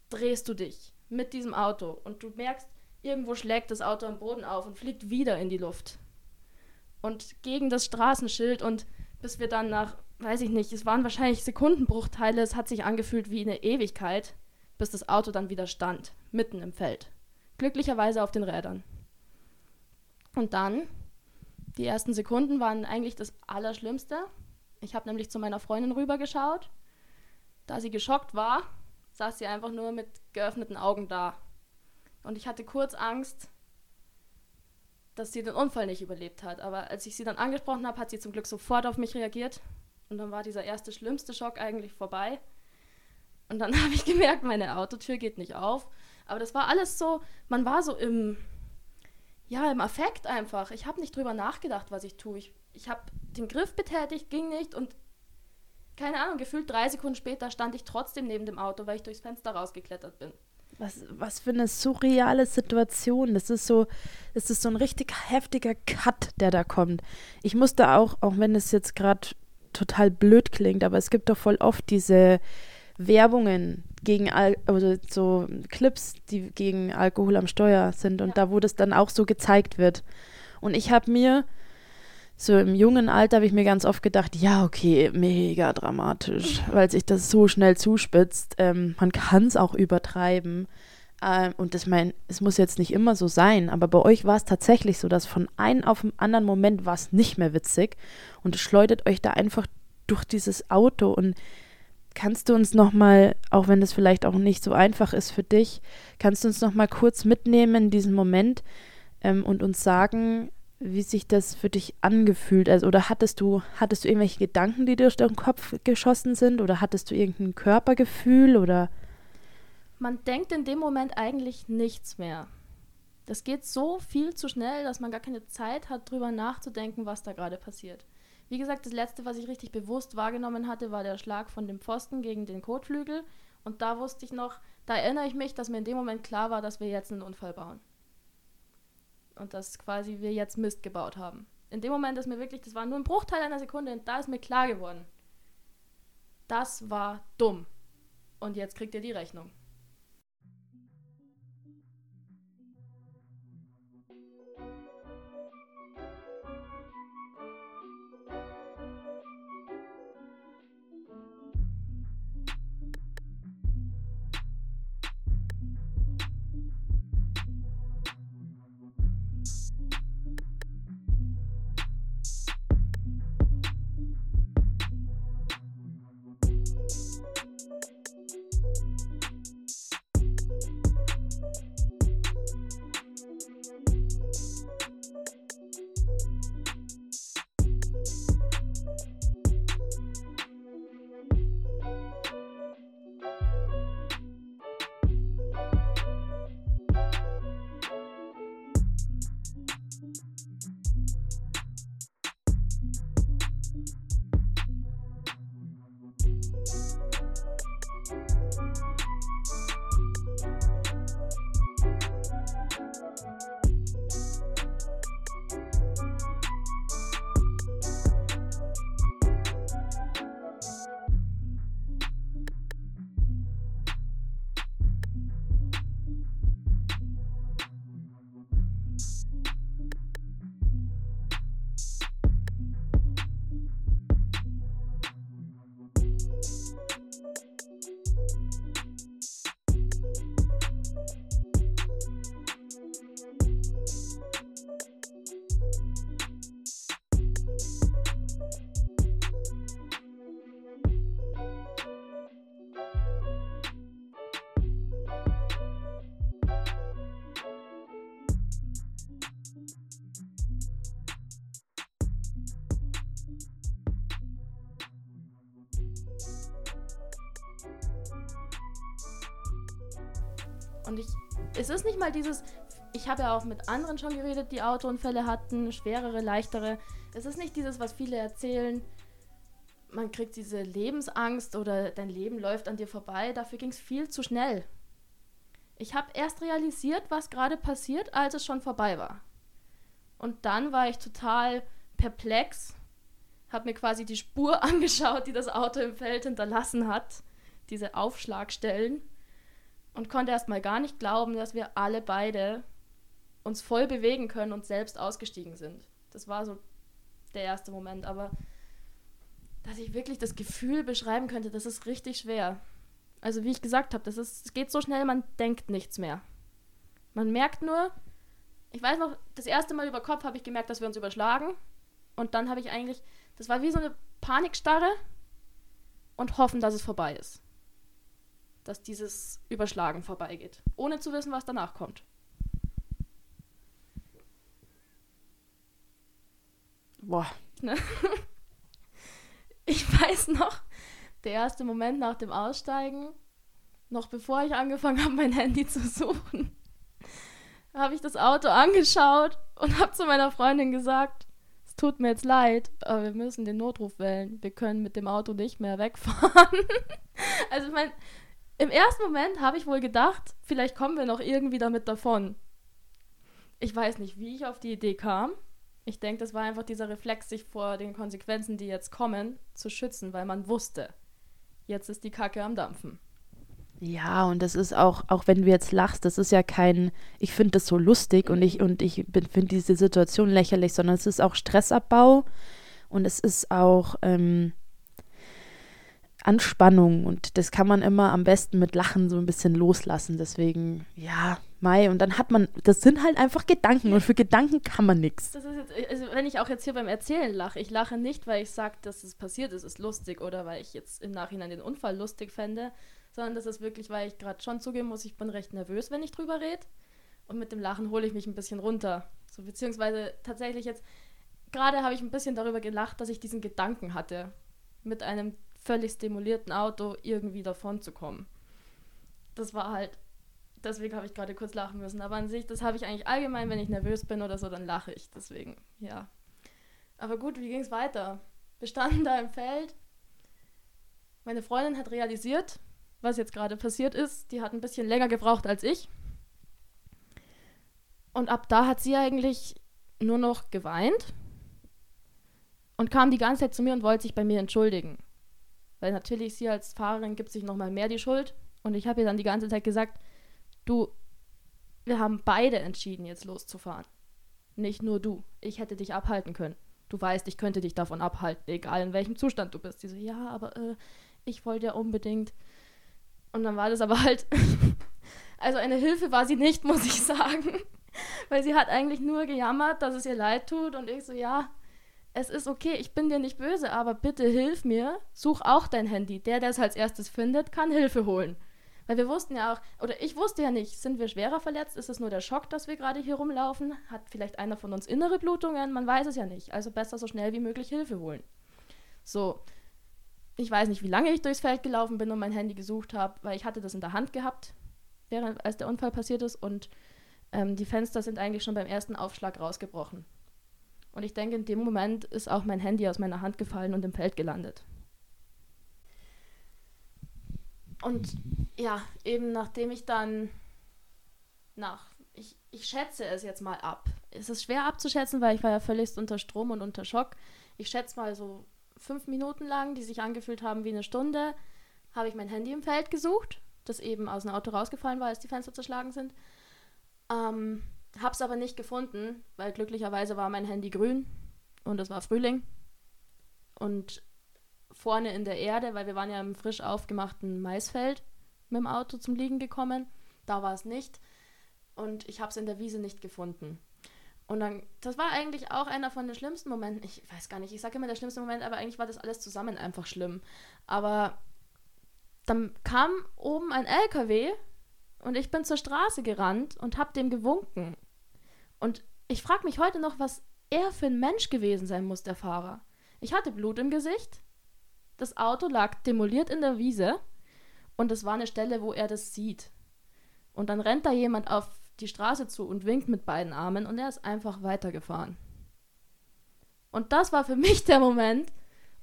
drehst du dich mit diesem Auto und du merkst, irgendwo schlägt das Auto am Boden auf und fliegt wieder in die Luft. Und gegen das Straßenschild und bis wir dann nach, weiß ich nicht, es waren wahrscheinlich Sekundenbruchteile, es hat sich angefühlt wie eine Ewigkeit, bis das Auto dann wieder stand, mitten im Feld. Glücklicherweise auf den Rädern. Und dann, die ersten Sekunden waren eigentlich das Allerschlimmste. Ich habe nämlich zu meiner Freundin rübergeschaut. Da sie geschockt war, saß sie einfach nur mit geöffneten Augen da. Und ich hatte kurz Angst, dass sie den Unfall nicht überlebt hat. Aber als ich sie dann angesprochen habe, hat sie zum Glück sofort auf mich reagiert. Und dann war dieser erste schlimmste Schock eigentlich vorbei. Und dann habe ich gemerkt, meine Autotür geht nicht auf. Aber das war alles so, man war so im, ja, im Affekt einfach. Ich habe nicht drüber nachgedacht, was ich tue. Ich, ich habe den Griff betätigt, ging nicht und keine Ahnung, gefühlt drei Sekunden später stand ich trotzdem neben dem Auto, weil ich durchs Fenster rausgeklettert bin. Was, was für eine surreale Situation. Das ist so, das ist so ein richtig heftiger Cut, der da kommt. Ich musste auch, auch wenn es jetzt gerade total blöd klingt, aber es gibt doch voll oft diese Werbungen gegen Al oder so Clips, die gegen Alkohol am Steuer sind und ja. da, wo das dann auch so gezeigt wird. Und ich habe mir so im jungen Alter habe ich mir ganz oft gedacht, ja, okay, mega dramatisch, weil sich das so schnell zuspitzt. Ähm, man kann es auch übertreiben. Ähm, und das mein, es muss jetzt nicht immer so sein, aber bei euch war es tatsächlich so, dass von einem auf den anderen Moment war es nicht mehr witzig und es schleudert euch da einfach durch dieses Auto und kannst du uns noch mal, auch wenn das vielleicht auch nicht so einfach ist für dich, kannst du uns noch mal kurz mitnehmen in diesen Moment ähm, und uns sagen, wie sich das für dich angefühlt also, oder hattest du hattest du irgendwelche Gedanken, die durch deinen Kopf geschossen sind oder hattest du irgendein Körpergefühl oder man denkt in dem Moment eigentlich nichts mehr. Das geht so viel zu schnell, dass man gar keine Zeit hat, drüber nachzudenken, was da gerade passiert. Wie gesagt, das letzte, was ich richtig bewusst wahrgenommen hatte, war der Schlag von dem Pfosten gegen den Kotflügel. Und da wusste ich noch, da erinnere ich mich, dass mir in dem Moment klar war, dass wir jetzt einen Unfall bauen und dass quasi wir jetzt Mist gebaut haben. In dem Moment ist mir wirklich, das war nur ein Bruchteil einer Sekunde und da ist mir klar geworden, das war dumm. Und jetzt kriegt ihr die Rechnung. Und ich, es ist nicht mal dieses, ich habe ja auch mit anderen schon geredet, die Autounfälle hatten, schwerere, leichtere. Es ist nicht dieses, was viele erzählen, man kriegt diese Lebensangst oder dein Leben läuft an dir vorbei. Dafür ging es viel zu schnell. Ich habe erst realisiert, was gerade passiert, als es schon vorbei war. Und dann war ich total perplex, habe mir quasi die Spur angeschaut, die das Auto im Feld hinterlassen hat, diese Aufschlagstellen und konnte erstmal gar nicht glauben, dass wir alle beide uns voll bewegen können und selbst ausgestiegen sind. Das war so der erste Moment, aber dass ich wirklich das Gefühl beschreiben könnte, das ist richtig schwer. Also wie ich gesagt habe, das ist, es geht so schnell, man denkt nichts mehr. Man merkt nur, ich weiß noch, das erste Mal über Kopf habe ich gemerkt, dass wir uns überschlagen. Und dann habe ich eigentlich, das war wie so eine Panikstarre und hoffen, dass es vorbei ist dass dieses Überschlagen vorbeigeht, ohne zu wissen, was danach kommt. Boah. Ne? Ich weiß noch, der erste Moment nach dem Aussteigen, noch bevor ich angefangen habe, mein Handy zu suchen, habe ich das Auto angeschaut und habe zu meiner Freundin gesagt, es tut mir jetzt leid, aber wir müssen den Notruf wählen. Wir können mit dem Auto nicht mehr wegfahren. also ich meine, im ersten Moment habe ich wohl gedacht, vielleicht kommen wir noch irgendwie damit davon. Ich weiß nicht, wie ich auf die Idee kam. Ich denke, das war einfach dieser Reflex, sich vor den Konsequenzen, die jetzt kommen, zu schützen, weil man wusste, jetzt ist die Kacke am Dampfen. Ja, und das ist auch, auch wenn du jetzt lachst, das ist ja kein, ich finde das so lustig und ich, und ich finde diese Situation lächerlich, sondern es ist auch Stressabbau und es ist auch ähm, Anspannung und das kann man immer am besten mit Lachen so ein bisschen loslassen. Deswegen, ja, Mai. Und dann hat man, das sind halt einfach Gedanken und für Gedanken kann man nichts. Also wenn ich auch jetzt hier beim Erzählen lache, ich lache nicht, weil ich sage, dass es passiert ist, ist lustig oder weil ich jetzt im Nachhinein den Unfall lustig fände, sondern das ist wirklich, weil ich gerade schon zugeben muss, ich bin recht nervös, wenn ich drüber rede. Und mit dem Lachen hole ich mich ein bisschen runter. So, beziehungsweise tatsächlich jetzt, gerade habe ich ein bisschen darüber gelacht, dass ich diesen Gedanken hatte, mit einem völlig stimulierten Auto irgendwie davon zu kommen. Das war halt, deswegen habe ich gerade kurz lachen müssen. Aber an sich, das habe ich eigentlich allgemein, wenn ich nervös bin oder so, dann lache ich. Deswegen, ja. Aber gut, wie ging es weiter? Wir standen da im Feld. Meine Freundin hat realisiert, was jetzt gerade passiert ist. Die hat ein bisschen länger gebraucht als ich. Und ab da hat sie eigentlich nur noch geweint und kam die ganze Zeit zu mir und wollte sich bei mir entschuldigen. Weil natürlich sie als Fahrerin gibt sich nochmal mehr die Schuld. Und ich habe ihr dann die ganze Zeit gesagt, du, wir haben beide entschieden, jetzt loszufahren. Nicht nur du. Ich hätte dich abhalten können. Du weißt, ich könnte dich davon abhalten, egal in welchem Zustand du bist. Sie so, ja, aber äh, ich wollte ja unbedingt. Und dann war das aber halt. also eine Hilfe war sie nicht, muss ich sagen. Weil sie hat eigentlich nur gejammert, dass es ihr leid tut. Und ich so, ja, es ist okay, ich bin dir nicht böse, aber bitte hilf mir. Such auch dein Handy. Der, der es als erstes findet, kann Hilfe holen. Weil wir wussten ja auch, oder ich wusste ja nicht, sind wir schwerer verletzt? Ist es nur der Schock, dass wir gerade hier rumlaufen? Hat vielleicht einer von uns innere Blutungen? Man weiß es ja nicht. Also besser so schnell wie möglich Hilfe holen. So, ich weiß nicht, wie lange ich durchs Feld gelaufen bin und mein Handy gesucht habe, weil ich hatte das in der Hand gehabt, während, als der Unfall passiert ist und ähm, die Fenster sind eigentlich schon beim ersten Aufschlag rausgebrochen. Und ich denke, in dem Moment ist auch mein Handy aus meiner Hand gefallen und im Feld gelandet. Und ja, eben nachdem ich dann nach, ich, ich schätze es jetzt mal ab. Es ist schwer abzuschätzen, weil ich war ja völlig unter Strom und unter Schock. Ich schätze mal so fünf Minuten lang, die sich angefühlt haben wie eine Stunde, habe ich mein Handy im Feld gesucht, das eben aus dem Auto rausgefallen war, als die Fenster zerschlagen sind. Ähm, hab's aber nicht gefunden, weil glücklicherweise war mein Handy grün und es war Frühling. Und vorne in der Erde, weil wir waren ja im frisch aufgemachten Maisfeld mit dem Auto zum Liegen gekommen, da war es nicht. Und ich habe es in der Wiese nicht gefunden. Und dann, das war eigentlich auch einer von den schlimmsten Momenten. Ich weiß gar nicht, ich sage immer der schlimmste Moment, aber eigentlich war das alles zusammen einfach schlimm. Aber dann kam oben ein LKW und ich bin zur Straße gerannt und habe dem gewunken. Und ich frage mich heute noch, was er für ein Mensch gewesen sein muss, der Fahrer. Ich hatte Blut im Gesicht. Das Auto lag demoliert in der Wiese. Und es war eine Stelle, wo er das sieht. Und dann rennt da jemand auf die Straße zu und winkt mit beiden Armen und er ist einfach weitergefahren. Und das war für mich der Moment,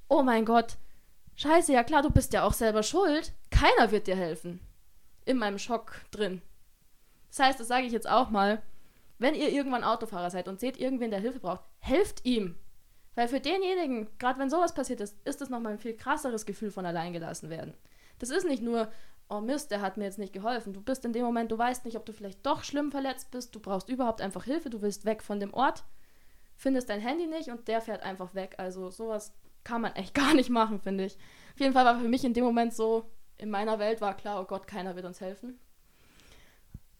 oh mein Gott, scheiße, ja klar, du bist ja auch selber schuld, keiner wird dir helfen. In meinem Schock drin. Das heißt, das sage ich jetzt auch mal, wenn ihr irgendwann Autofahrer seid und seht irgendwen, der Hilfe braucht, helft ihm. Weil für denjenigen, gerade wenn sowas passiert ist, ist das nochmal ein viel krasseres Gefühl von alleingelassen werden. Das ist nicht nur, oh Mist, der hat mir jetzt nicht geholfen. Du bist in dem Moment, du weißt nicht, ob du vielleicht doch schlimm verletzt bist, du brauchst überhaupt einfach Hilfe, du willst weg von dem Ort, findest dein Handy nicht und der fährt einfach weg. Also sowas kann man echt gar nicht machen, finde ich. Auf jeden Fall war für mich in dem Moment so, in meiner Welt war klar, oh Gott, keiner wird uns helfen.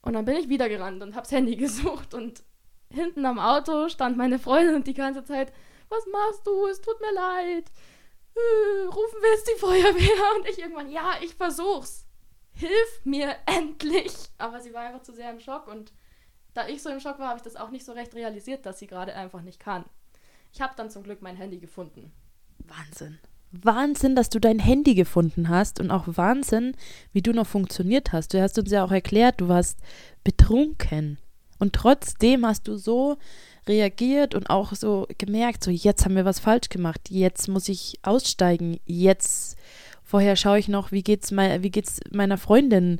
Und dann bin ich wieder gerannt und hab's Handy gesucht und hinten am Auto stand meine Freundin und die ganze Zeit, was machst du? Es tut mir leid. Äh, rufen wir jetzt die Feuerwehr? Und ich irgendwann, ja, ich versuch's hilf mir endlich. Aber sie war einfach zu sehr im Schock und da ich so im Schock war, habe ich das auch nicht so recht realisiert, dass sie gerade einfach nicht kann. Ich habe dann zum Glück mein Handy gefunden. Wahnsinn. Wahnsinn, dass du dein Handy gefunden hast und auch Wahnsinn, wie du noch funktioniert hast. Du hast uns ja auch erklärt, du warst betrunken. Und trotzdem hast du so reagiert und auch so gemerkt, so jetzt haben wir was falsch gemacht, jetzt muss ich aussteigen, jetzt vorher schaue ich noch, wie geht's mein, wie geht's meiner Freundin?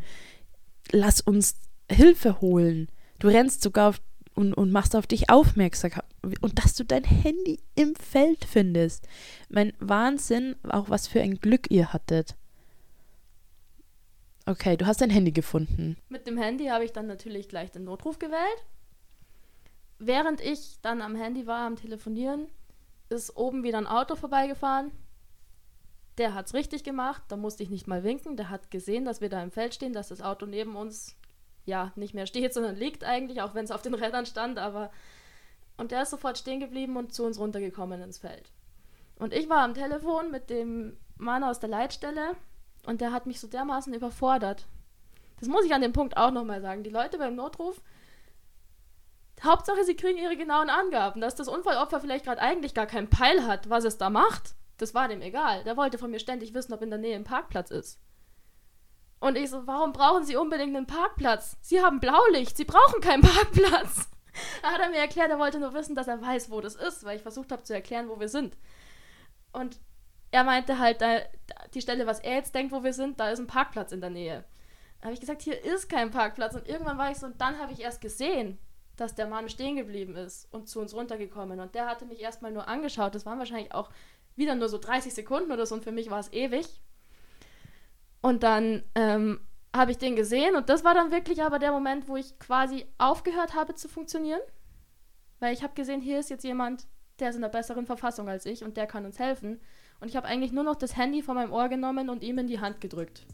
Lass uns Hilfe holen. Du rennst sogar auf, und, und machst auf dich aufmerksam und dass du dein Handy im Feld findest. Mein Wahnsinn, auch was für ein Glück ihr hattet. Okay, du hast dein Handy gefunden. Mit dem Handy habe ich dann natürlich gleich den Notruf gewählt. Während ich dann am Handy war, am Telefonieren, ist oben wieder ein Auto vorbeigefahren. Der hat es richtig gemacht, da musste ich nicht mal winken. Der hat gesehen, dass wir da im Feld stehen, dass das Auto neben uns ja nicht mehr steht, sondern liegt eigentlich, auch wenn es auf den Rädern stand, aber und der ist sofort stehen geblieben und zu uns runtergekommen ins Feld. Und ich war am Telefon mit dem Mann aus der Leitstelle und der hat mich so dermaßen überfordert. Das muss ich an dem Punkt auch nochmal sagen. Die Leute beim Notruf, Hauptsache, sie kriegen ihre genauen Angaben, dass das Unfallopfer vielleicht gerade eigentlich gar keinen Peil hat, was es da macht. Das war dem egal. Der wollte von mir ständig wissen, ob in der Nähe ein Parkplatz ist. Und ich so, warum brauchen Sie unbedingt einen Parkplatz? Sie haben Blaulicht, Sie brauchen keinen Parkplatz. Da hat er mir erklärt, er wollte nur wissen, dass er weiß, wo das ist, weil ich versucht habe zu erklären, wo wir sind. Und er meinte halt, da, die Stelle, was er jetzt denkt, wo wir sind, da ist ein Parkplatz in der Nähe. Da habe ich gesagt, hier ist kein Parkplatz. Und irgendwann war ich so, und dann habe ich erst gesehen, dass der Mann stehen geblieben ist und zu uns runtergekommen. Und der hatte mich erstmal nur angeschaut. Das waren wahrscheinlich auch wieder nur so 30 Sekunden oder so. Und für mich war es ewig. Und dann ähm, habe ich den gesehen. Und das war dann wirklich aber der Moment, wo ich quasi aufgehört habe zu funktionieren. Weil ich habe gesehen, hier ist jetzt jemand, der ist in einer besseren Verfassung als ich und der kann uns helfen. Und ich habe eigentlich nur noch das Handy von meinem Ohr genommen und ihm in die Hand gedrückt.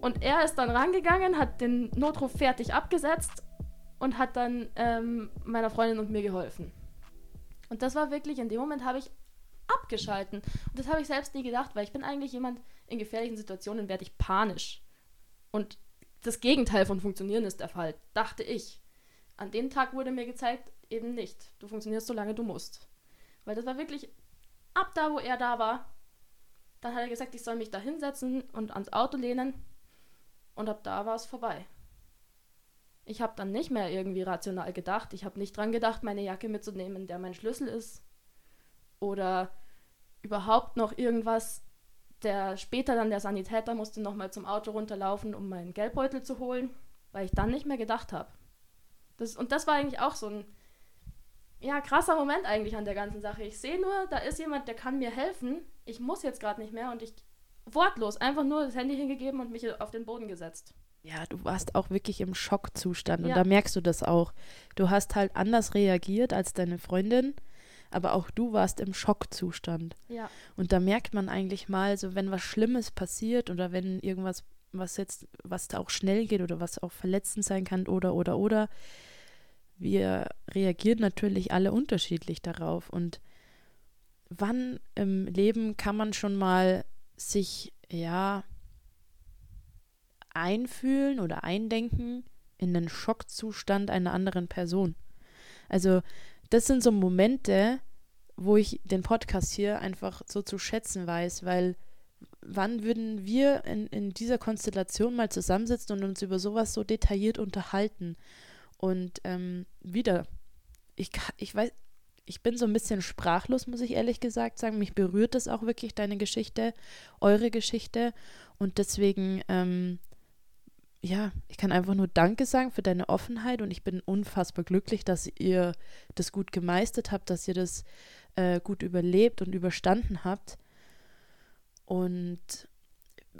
Und er ist dann rangegangen, hat den Notruf fertig abgesetzt und hat dann ähm, meiner Freundin und mir geholfen. Und das war wirklich, in dem Moment habe ich abgeschalten. Und das habe ich selbst nie gedacht, weil ich bin eigentlich jemand, in gefährlichen Situationen werde ich panisch. Und das Gegenteil von funktionieren ist der Fall, dachte ich. An dem Tag wurde mir gezeigt, eben nicht. Du funktionierst so lange du musst. Weil das war wirklich ab da, wo er da war. Dann hat er gesagt, ich soll mich da hinsetzen und ans Auto lehnen und ab da war es vorbei. Ich habe dann nicht mehr irgendwie rational gedacht. Ich habe nicht dran gedacht, meine Jacke mitzunehmen, der mein Schlüssel ist. Oder überhaupt noch irgendwas. Der später dann der Sanitäter musste nochmal zum Auto runterlaufen, um meinen Geldbeutel zu holen, weil ich dann nicht mehr gedacht habe. Das, und das war eigentlich auch so ein ja, krasser Moment eigentlich an der ganzen Sache. Ich sehe nur, da ist jemand, der kann mir helfen. Ich muss jetzt gerade nicht mehr und ich wortlos einfach nur das Handy hingegeben und mich auf den Boden gesetzt. Ja, du warst auch wirklich im Schockzustand ja. und da merkst du das auch. Du hast halt anders reagiert als deine Freundin, aber auch du warst im Schockzustand. Ja. Und da merkt man eigentlich mal, so wenn was Schlimmes passiert oder wenn irgendwas, was jetzt, was da auch schnell geht oder was auch verletzend sein kann oder oder oder, wir reagieren natürlich alle unterschiedlich darauf und wann im Leben kann man schon mal sich ja, einfühlen oder eindenken in den Schockzustand einer anderen Person. Also das sind so Momente, wo ich den Podcast hier einfach so zu schätzen weiß, weil wann würden wir in, in dieser Konstellation mal zusammensitzen und uns über sowas so detailliert unterhalten? Und ähm, wieder, ich, ich weiß, ich bin so ein bisschen sprachlos, muss ich ehrlich gesagt sagen. Mich berührt das auch wirklich, deine Geschichte, eure Geschichte. Und deswegen, ähm, ja, ich kann einfach nur Danke sagen für deine Offenheit und ich bin unfassbar glücklich, dass ihr das gut gemeistert habt, dass ihr das äh, gut überlebt und überstanden habt. Und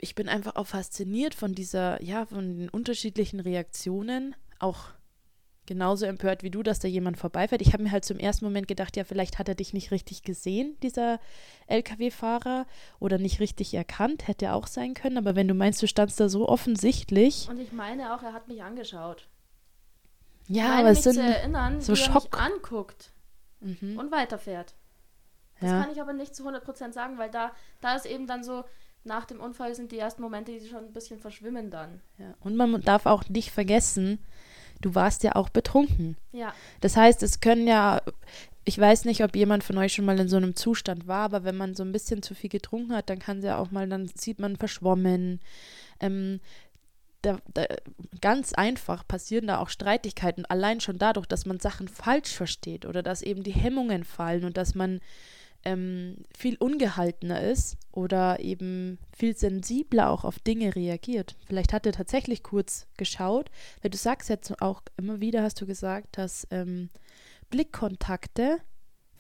ich bin einfach auch fasziniert von dieser, ja, von den unterschiedlichen Reaktionen, auch genauso empört wie du, dass da jemand vorbeifährt. Ich habe mir halt zum ersten Moment gedacht, ja, vielleicht hat er dich nicht richtig gesehen, dieser LKW-Fahrer, oder nicht richtig erkannt, hätte auch sein können. Aber wenn du meinst, du standst da so offensichtlich. Und ich meine auch, er hat mich angeschaut. Ja, ich meine, aber es sind erinnern, so wie er Schock. mich anguckt Mhm. und weiterfährt. Das Ja. kann ich aber nicht zu 100% sagen, weil da, da ist eben dann so, nach dem Unfall sind die ersten Momente, die schon ein bisschen verschwimmen dann. Ja. Und man darf auch nicht vergessen, du warst ja auch betrunken. Ja, Das heißt, es können ja, ich weiß nicht, ob jemand von euch schon mal in so einem Zustand war, aber wenn man so ein bisschen zu viel getrunken hat, dann kann es ja auch mal, dann sieht man verschwommen. Ähm, da, da, ganz einfach passieren da auch Streitigkeiten, allein schon dadurch, dass man Sachen falsch versteht oder dass eben die Hemmungen fallen und dass man ähm, viel ungehaltener ist oder eben viel sensibler auch auf Dinge reagiert. Vielleicht hat er tatsächlich kurz geschaut, weil du sagst jetzt auch immer wieder, hast du gesagt, dass ähm, Blickkontakte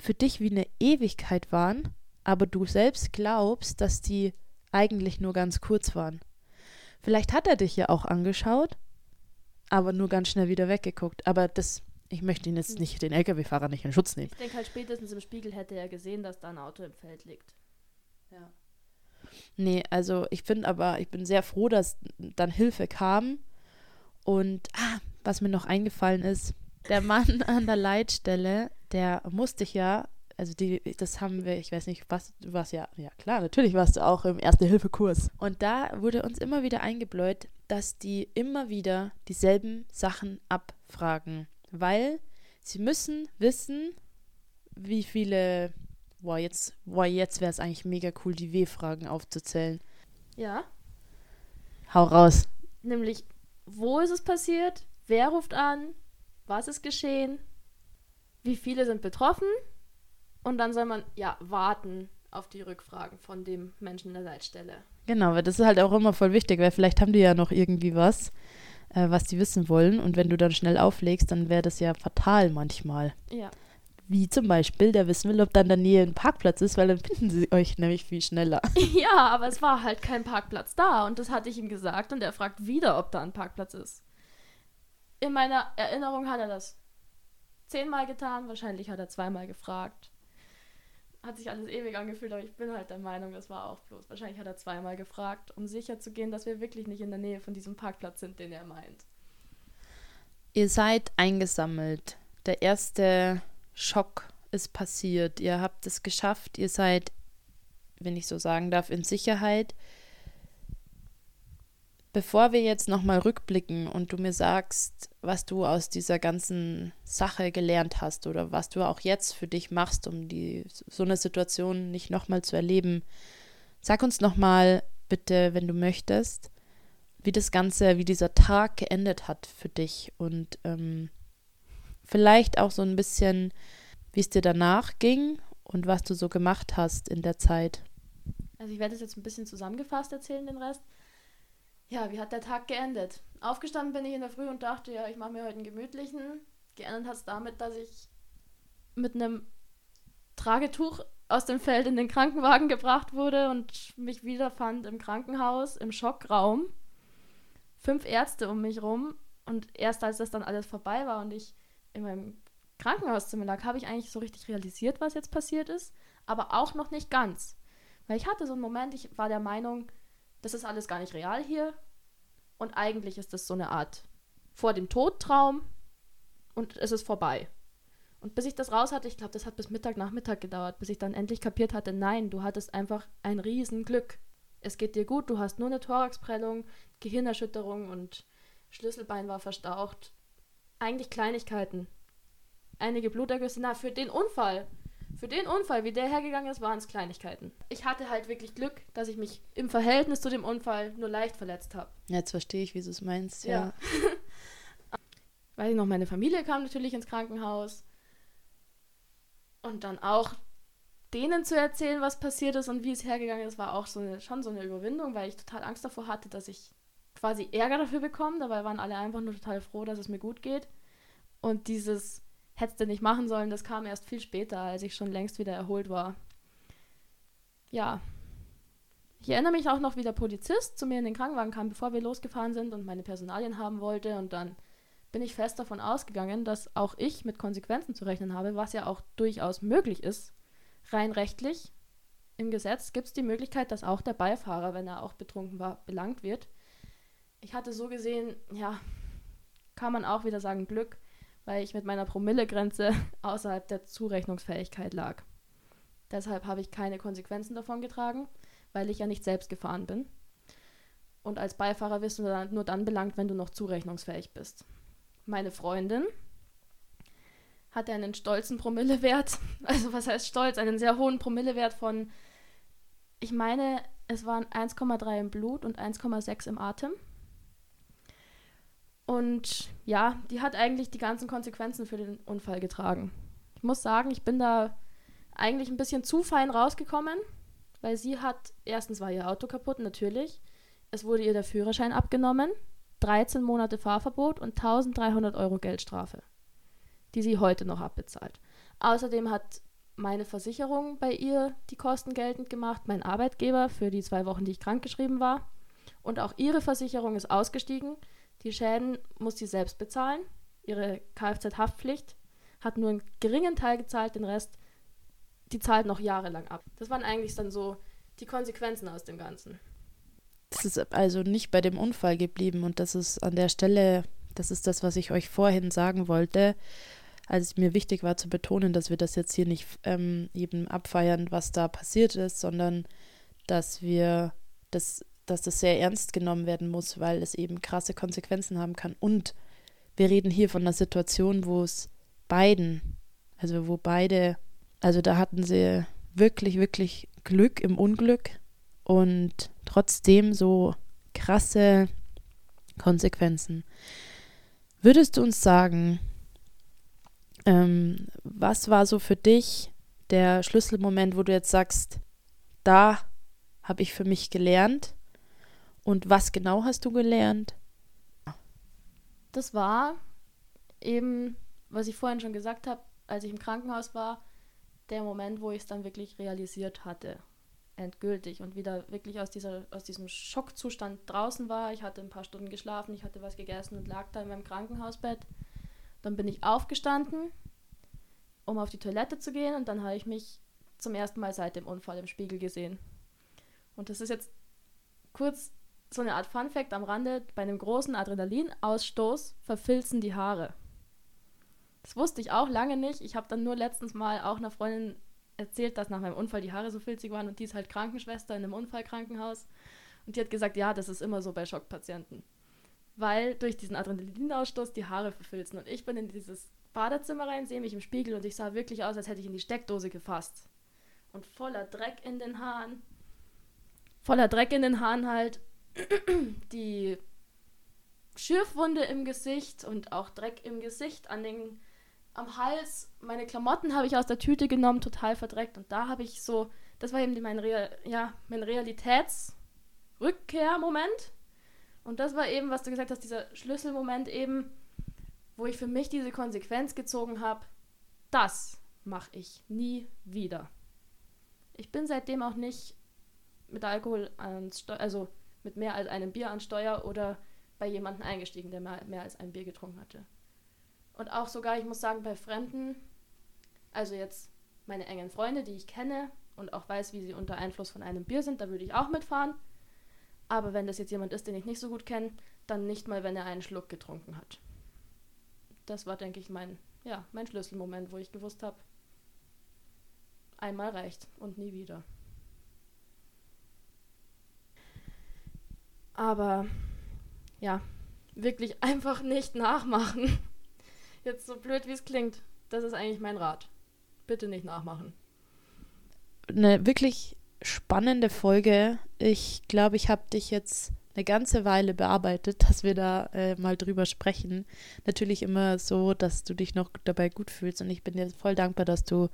für dich wie eine Ewigkeit waren, aber du selbst glaubst, dass die eigentlich nur ganz kurz waren. Vielleicht hat er dich ja auch angeschaut, aber nur ganz schnell wieder weggeguckt. Aber das, ich möchte ihn jetzt nicht, den LKW-Fahrer nicht in Schutz nehmen. ich denke halt spätestens im Spiegel hätte er gesehen, dass da ein Auto im Feld liegt. Ja. Nee, also ich finde aber, ich bin sehr froh, dass dann Hilfe kam. Und ah, was mir noch eingefallen ist, der Mann an der Leitstelle, der musste ich ja, also die, das haben wir, ich weiß nicht, was, du warst ja, ja klar, natürlich warst du auch im Erste-Hilfe-Kurs. Und da wurde uns immer wieder eingebläut, dass die immer wieder dieselben Sachen abfragen, weil sie müssen wissen, wie viele Boah, jetzt, boah, jetzt wäre es eigentlich mega cool, die W-Fragen aufzuzählen. Ja, Hau raus. nämlich, wo ist es passiert? Wer ruft an? Was ist geschehen? Wie viele sind betroffen? Und dann soll man, ja, warten auf die Rückfragen von dem Menschen in der Leitstelle. Genau, weil das ist halt auch immer voll wichtig, weil vielleicht haben die ja noch irgendwie was, äh, was die wissen wollen. Und wenn du dann schnell auflegst, dann wäre das ja fatal manchmal. Ja. Wie zum Beispiel, der wissen will, ob da in der Nähe ein Parkplatz ist, weil dann finden sie euch nämlich viel schneller. Ja, aber es war halt kein Parkplatz da und das hatte ich ihm gesagt und er fragt wieder, ob da ein Parkplatz ist. In meiner Erinnerung hat er das zehnmal getan, wahrscheinlich hat er zweimal gefragt. Hat sich alles ewig angefühlt, aber ich bin halt der Meinung, das war auch bloß. Wahrscheinlich hat er zweimal gefragt, um sicher zu gehen, dass wir wirklich nicht in der Nähe von diesem Parkplatz sind, den er meint. Ihr seid eingesammelt. Der erste Schock ist passiert. Ihr habt es geschafft. Ihr seid, wenn ich so sagen darf, in Sicherheit. Bevor wir jetzt nochmal rückblicken und du mir sagst, was du aus dieser ganzen Sache gelernt hast oder was du auch jetzt für dich machst, um die, so eine Situation nicht nochmal zu erleben, sag uns nochmal bitte, wenn du möchtest, wie das Ganze, wie dieser Tag geendet hat für dich und ähm, vielleicht auch so ein bisschen, wie es dir danach ging und was du so gemacht hast in der Zeit. Also ich werde es jetzt ein bisschen zusammengefasst erzählen, den Rest. Ja, wie hat der Tag geendet? Aufgestanden bin ich in der Früh und dachte, ja, ich mache mir heute einen gemütlichen. Geendet hat es damit, dass ich mit einem Tragetuch aus dem Feld in den Krankenwagen gebracht wurde und mich wiederfand im Krankenhaus, im Schockraum. Fünf Ärzte um mich rum. Und erst als das dann alles vorbei war und ich in meinem Krankenhauszimmer lag, habe ich eigentlich so richtig realisiert, was jetzt passiert ist. Aber auch noch nicht ganz. Weil ich hatte so einen Moment, ich war der Meinung, das ist alles gar nicht real hier. Und eigentlich ist das so eine Art vor dem Todtraum und es ist vorbei. Und bis ich das raus hatte, ich glaube, das hat bis Mittag, Nachmittag gedauert, bis ich dann endlich kapiert hatte, nein, du hattest einfach ein Riesenglück. es geht dir gut, du hast nur eine Thoraxprellung, Gehirnerschütterung und Schlüsselbein war verstaucht. Eigentlich Kleinigkeiten. Einige Blutergüsse, na, für den Unfall. Für den Unfall, wie der hergegangen ist, waren es Kleinigkeiten. Ich hatte halt wirklich Glück, dass ich mich im Verhältnis zu dem Unfall nur leicht verletzt habe. Jetzt verstehe ich, wie du es meinst, ja. ja. Weiß ich noch, meine Familie kam natürlich ins Krankenhaus. Und dann auch denen zu erzählen, was passiert ist und wie es hergegangen ist, war auch so eine, schon so eine Überwindung, weil ich total Angst davor hatte, dass ich quasi Ärger dafür bekomme. Dabei waren alle einfach nur total froh, dass es mir gut geht. Und dieses hättest du nicht machen sollen, das kam erst viel später, als ich schon längst wieder erholt war. Ja. Ich erinnere mich auch noch, wie der Polizist zu mir in den Krankenwagen kam, bevor wir losgefahren sind und meine Personalien haben wollte. Und dann bin ich fest davon ausgegangen, dass auch ich mit Konsequenzen zu rechnen habe, was ja auch durchaus möglich ist, rein rechtlich im Gesetz gibt es die Möglichkeit, dass auch der Beifahrer, wenn er auch betrunken war, belangt wird. Ich hatte so gesehen, ja, kann man auch wieder sagen, Glück, weil ich mit meiner Promillegrenze außerhalb der Zurechnungsfähigkeit lag. Deshalb habe ich keine Konsequenzen davon getragen, weil ich ja nicht selbst gefahren bin. Und als Beifahrer wirst du dann nur dann belangt, wenn du noch zurechnungsfähig bist. Meine Freundin hatte einen stolzen Promillewert, also was heißt stolz, einen sehr hohen Promillewert von, ich meine, es waren 1,3 im Blut und 1,6 im Atem. Und ja, die hat eigentlich die ganzen Konsequenzen für den Unfall getragen. Ich muss sagen, ich bin da eigentlich ein bisschen zu fein rausgekommen, weil sie hat, erstens war ihr Auto kaputt, natürlich. Es wurde ihr der Führerschein abgenommen, 13 Monate Fahrverbot und 1300 Euro Geldstrafe die sie heute noch abbezahlt. Außerdem hat meine Versicherung bei ihr die Kosten geltend gemacht, mein Arbeitgeber für die zwei Wochen, die ich krankgeschrieben war. Und auch ihre Versicherung ist ausgestiegen. Die Schäden muss sie selbst bezahlen. Ihre Kfz-Haftpflicht hat nur einen geringen Teil gezahlt, den Rest, die zahlt noch jahrelang ab. Das waren eigentlich dann so die Konsequenzen aus dem Ganzen. Das ist also nicht bei dem Unfall geblieben und das ist an der Stelle, das ist das, was ich euch vorhin sagen wollte als mir wichtig war zu betonen, dass wir das jetzt hier nicht ähm, eben abfeiern, was da passiert ist, sondern dass wir das, dass das sehr ernst genommen werden muss, weil es eben krasse Konsequenzen haben kann. Und wir reden hier von einer Situation, wo es beiden, also wo beide, also da hatten sie wirklich, wirklich Glück im Unglück und trotzdem so krasse Konsequenzen. Würdest du uns sagen, ähm, was war so für dich der Schlüsselmoment, wo du jetzt sagst, da habe ich für mich gelernt? Und was genau hast du gelernt? Das war eben, was ich vorhin schon gesagt habe, als ich im Krankenhaus war, der Moment, wo ich es dann wirklich realisiert hatte. Endgültig und wieder wirklich aus, dieser, aus diesem Schockzustand draußen war. Ich hatte ein paar Stunden geschlafen, ich hatte was gegessen und lag da in meinem Krankenhausbett. Dann bin ich aufgestanden, um auf die Toilette zu gehen und dann habe ich mich zum ersten Mal seit dem Unfall im Spiegel gesehen. Und das ist jetzt kurz so eine Art Fun Fact am Rande. Bei einem großen Adrenalinausstoß verfilzen die Haare. Das wusste ich auch lange nicht. Ich habe dann nur letztens mal auch einer Freundin erzählt, dass nach meinem Unfall die Haare so filzig waren und die ist halt Krankenschwester in einem Unfallkrankenhaus. Und die hat gesagt, ja, das ist immer so bei Schockpatienten weil durch diesen Adrenalinausstoß die Haare verfilzen. Und ich bin in dieses Badezimmer rein, sehe mich im Spiegel und ich sah wirklich aus, als hätte ich in die Steckdose gefasst. Und voller Dreck in den Haaren. Voller Dreck in den Haaren halt. die Schürfwunde im Gesicht und auch Dreck im Gesicht an den am Hals. Meine Klamotten habe ich aus der Tüte genommen, total verdreckt. Und da habe ich so, das war eben mein, Real, ja, mein Realitätsrückkehrmoment. Und das war eben, was du gesagt hast, dieser Schlüsselmoment eben, wo ich für mich diese Konsequenz gezogen habe, das mache ich nie wieder. Ich bin seitdem auch nicht mit Alkohol an Steuer, also mit mehr als einem Bier an Steuer oder bei jemandem eingestiegen, der mehr, als ein Bier getrunken hatte. Und auch sogar, ich muss sagen, bei Fremden, also jetzt meine engen Freunde, die ich kenne und auch weiß, wie sie unter Einfluss von einem Bier sind, da würde ich auch mitfahren. Aber wenn das jetzt jemand ist, den ich nicht so gut kenne, dann nicht mal, wenn er einen Schluck getrunken hat. Das war, denke ich, mein, ja, mein Schlüsselmoment, wo ich gewusst habe, einmal reicht und nie wieder. Aber ja, wirklich einfach nicht nachmachen. Jetzt so blöd wie es klingt, das ist eigentlich mein Rat. Bitte nicht nachmachen. Eine wirklich spannende Folge. Ich glaube, ich habe dich jetzt eine ganze Weile bearbeitet, dass wir da äh, mal drüber sprechen. Natürlich immer so, dass du dich noch dabei gut fühlst und ich bin dir voll dankbar, dass du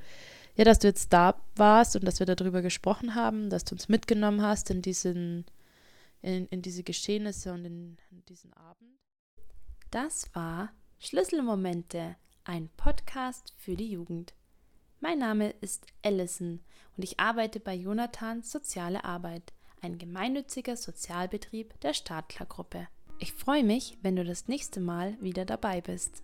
ja, dass du jetzt da warst und dass wir darüber gesprochen haben, dass du uns mitgenommen hast in diesen in, in diese Geschehnisse und in, in diesen Abend. Das war Schlüsselmomente, ein Podcast für die Jugend. Mein Name ist Allison und ich arbeite bei Jonathan Soziale Arbeit, ein gemeinnütziger Sozialbetrieb der Stadtler Gruppe. Ich freue mich, wenn du das nächste Mal wieder dabei bist.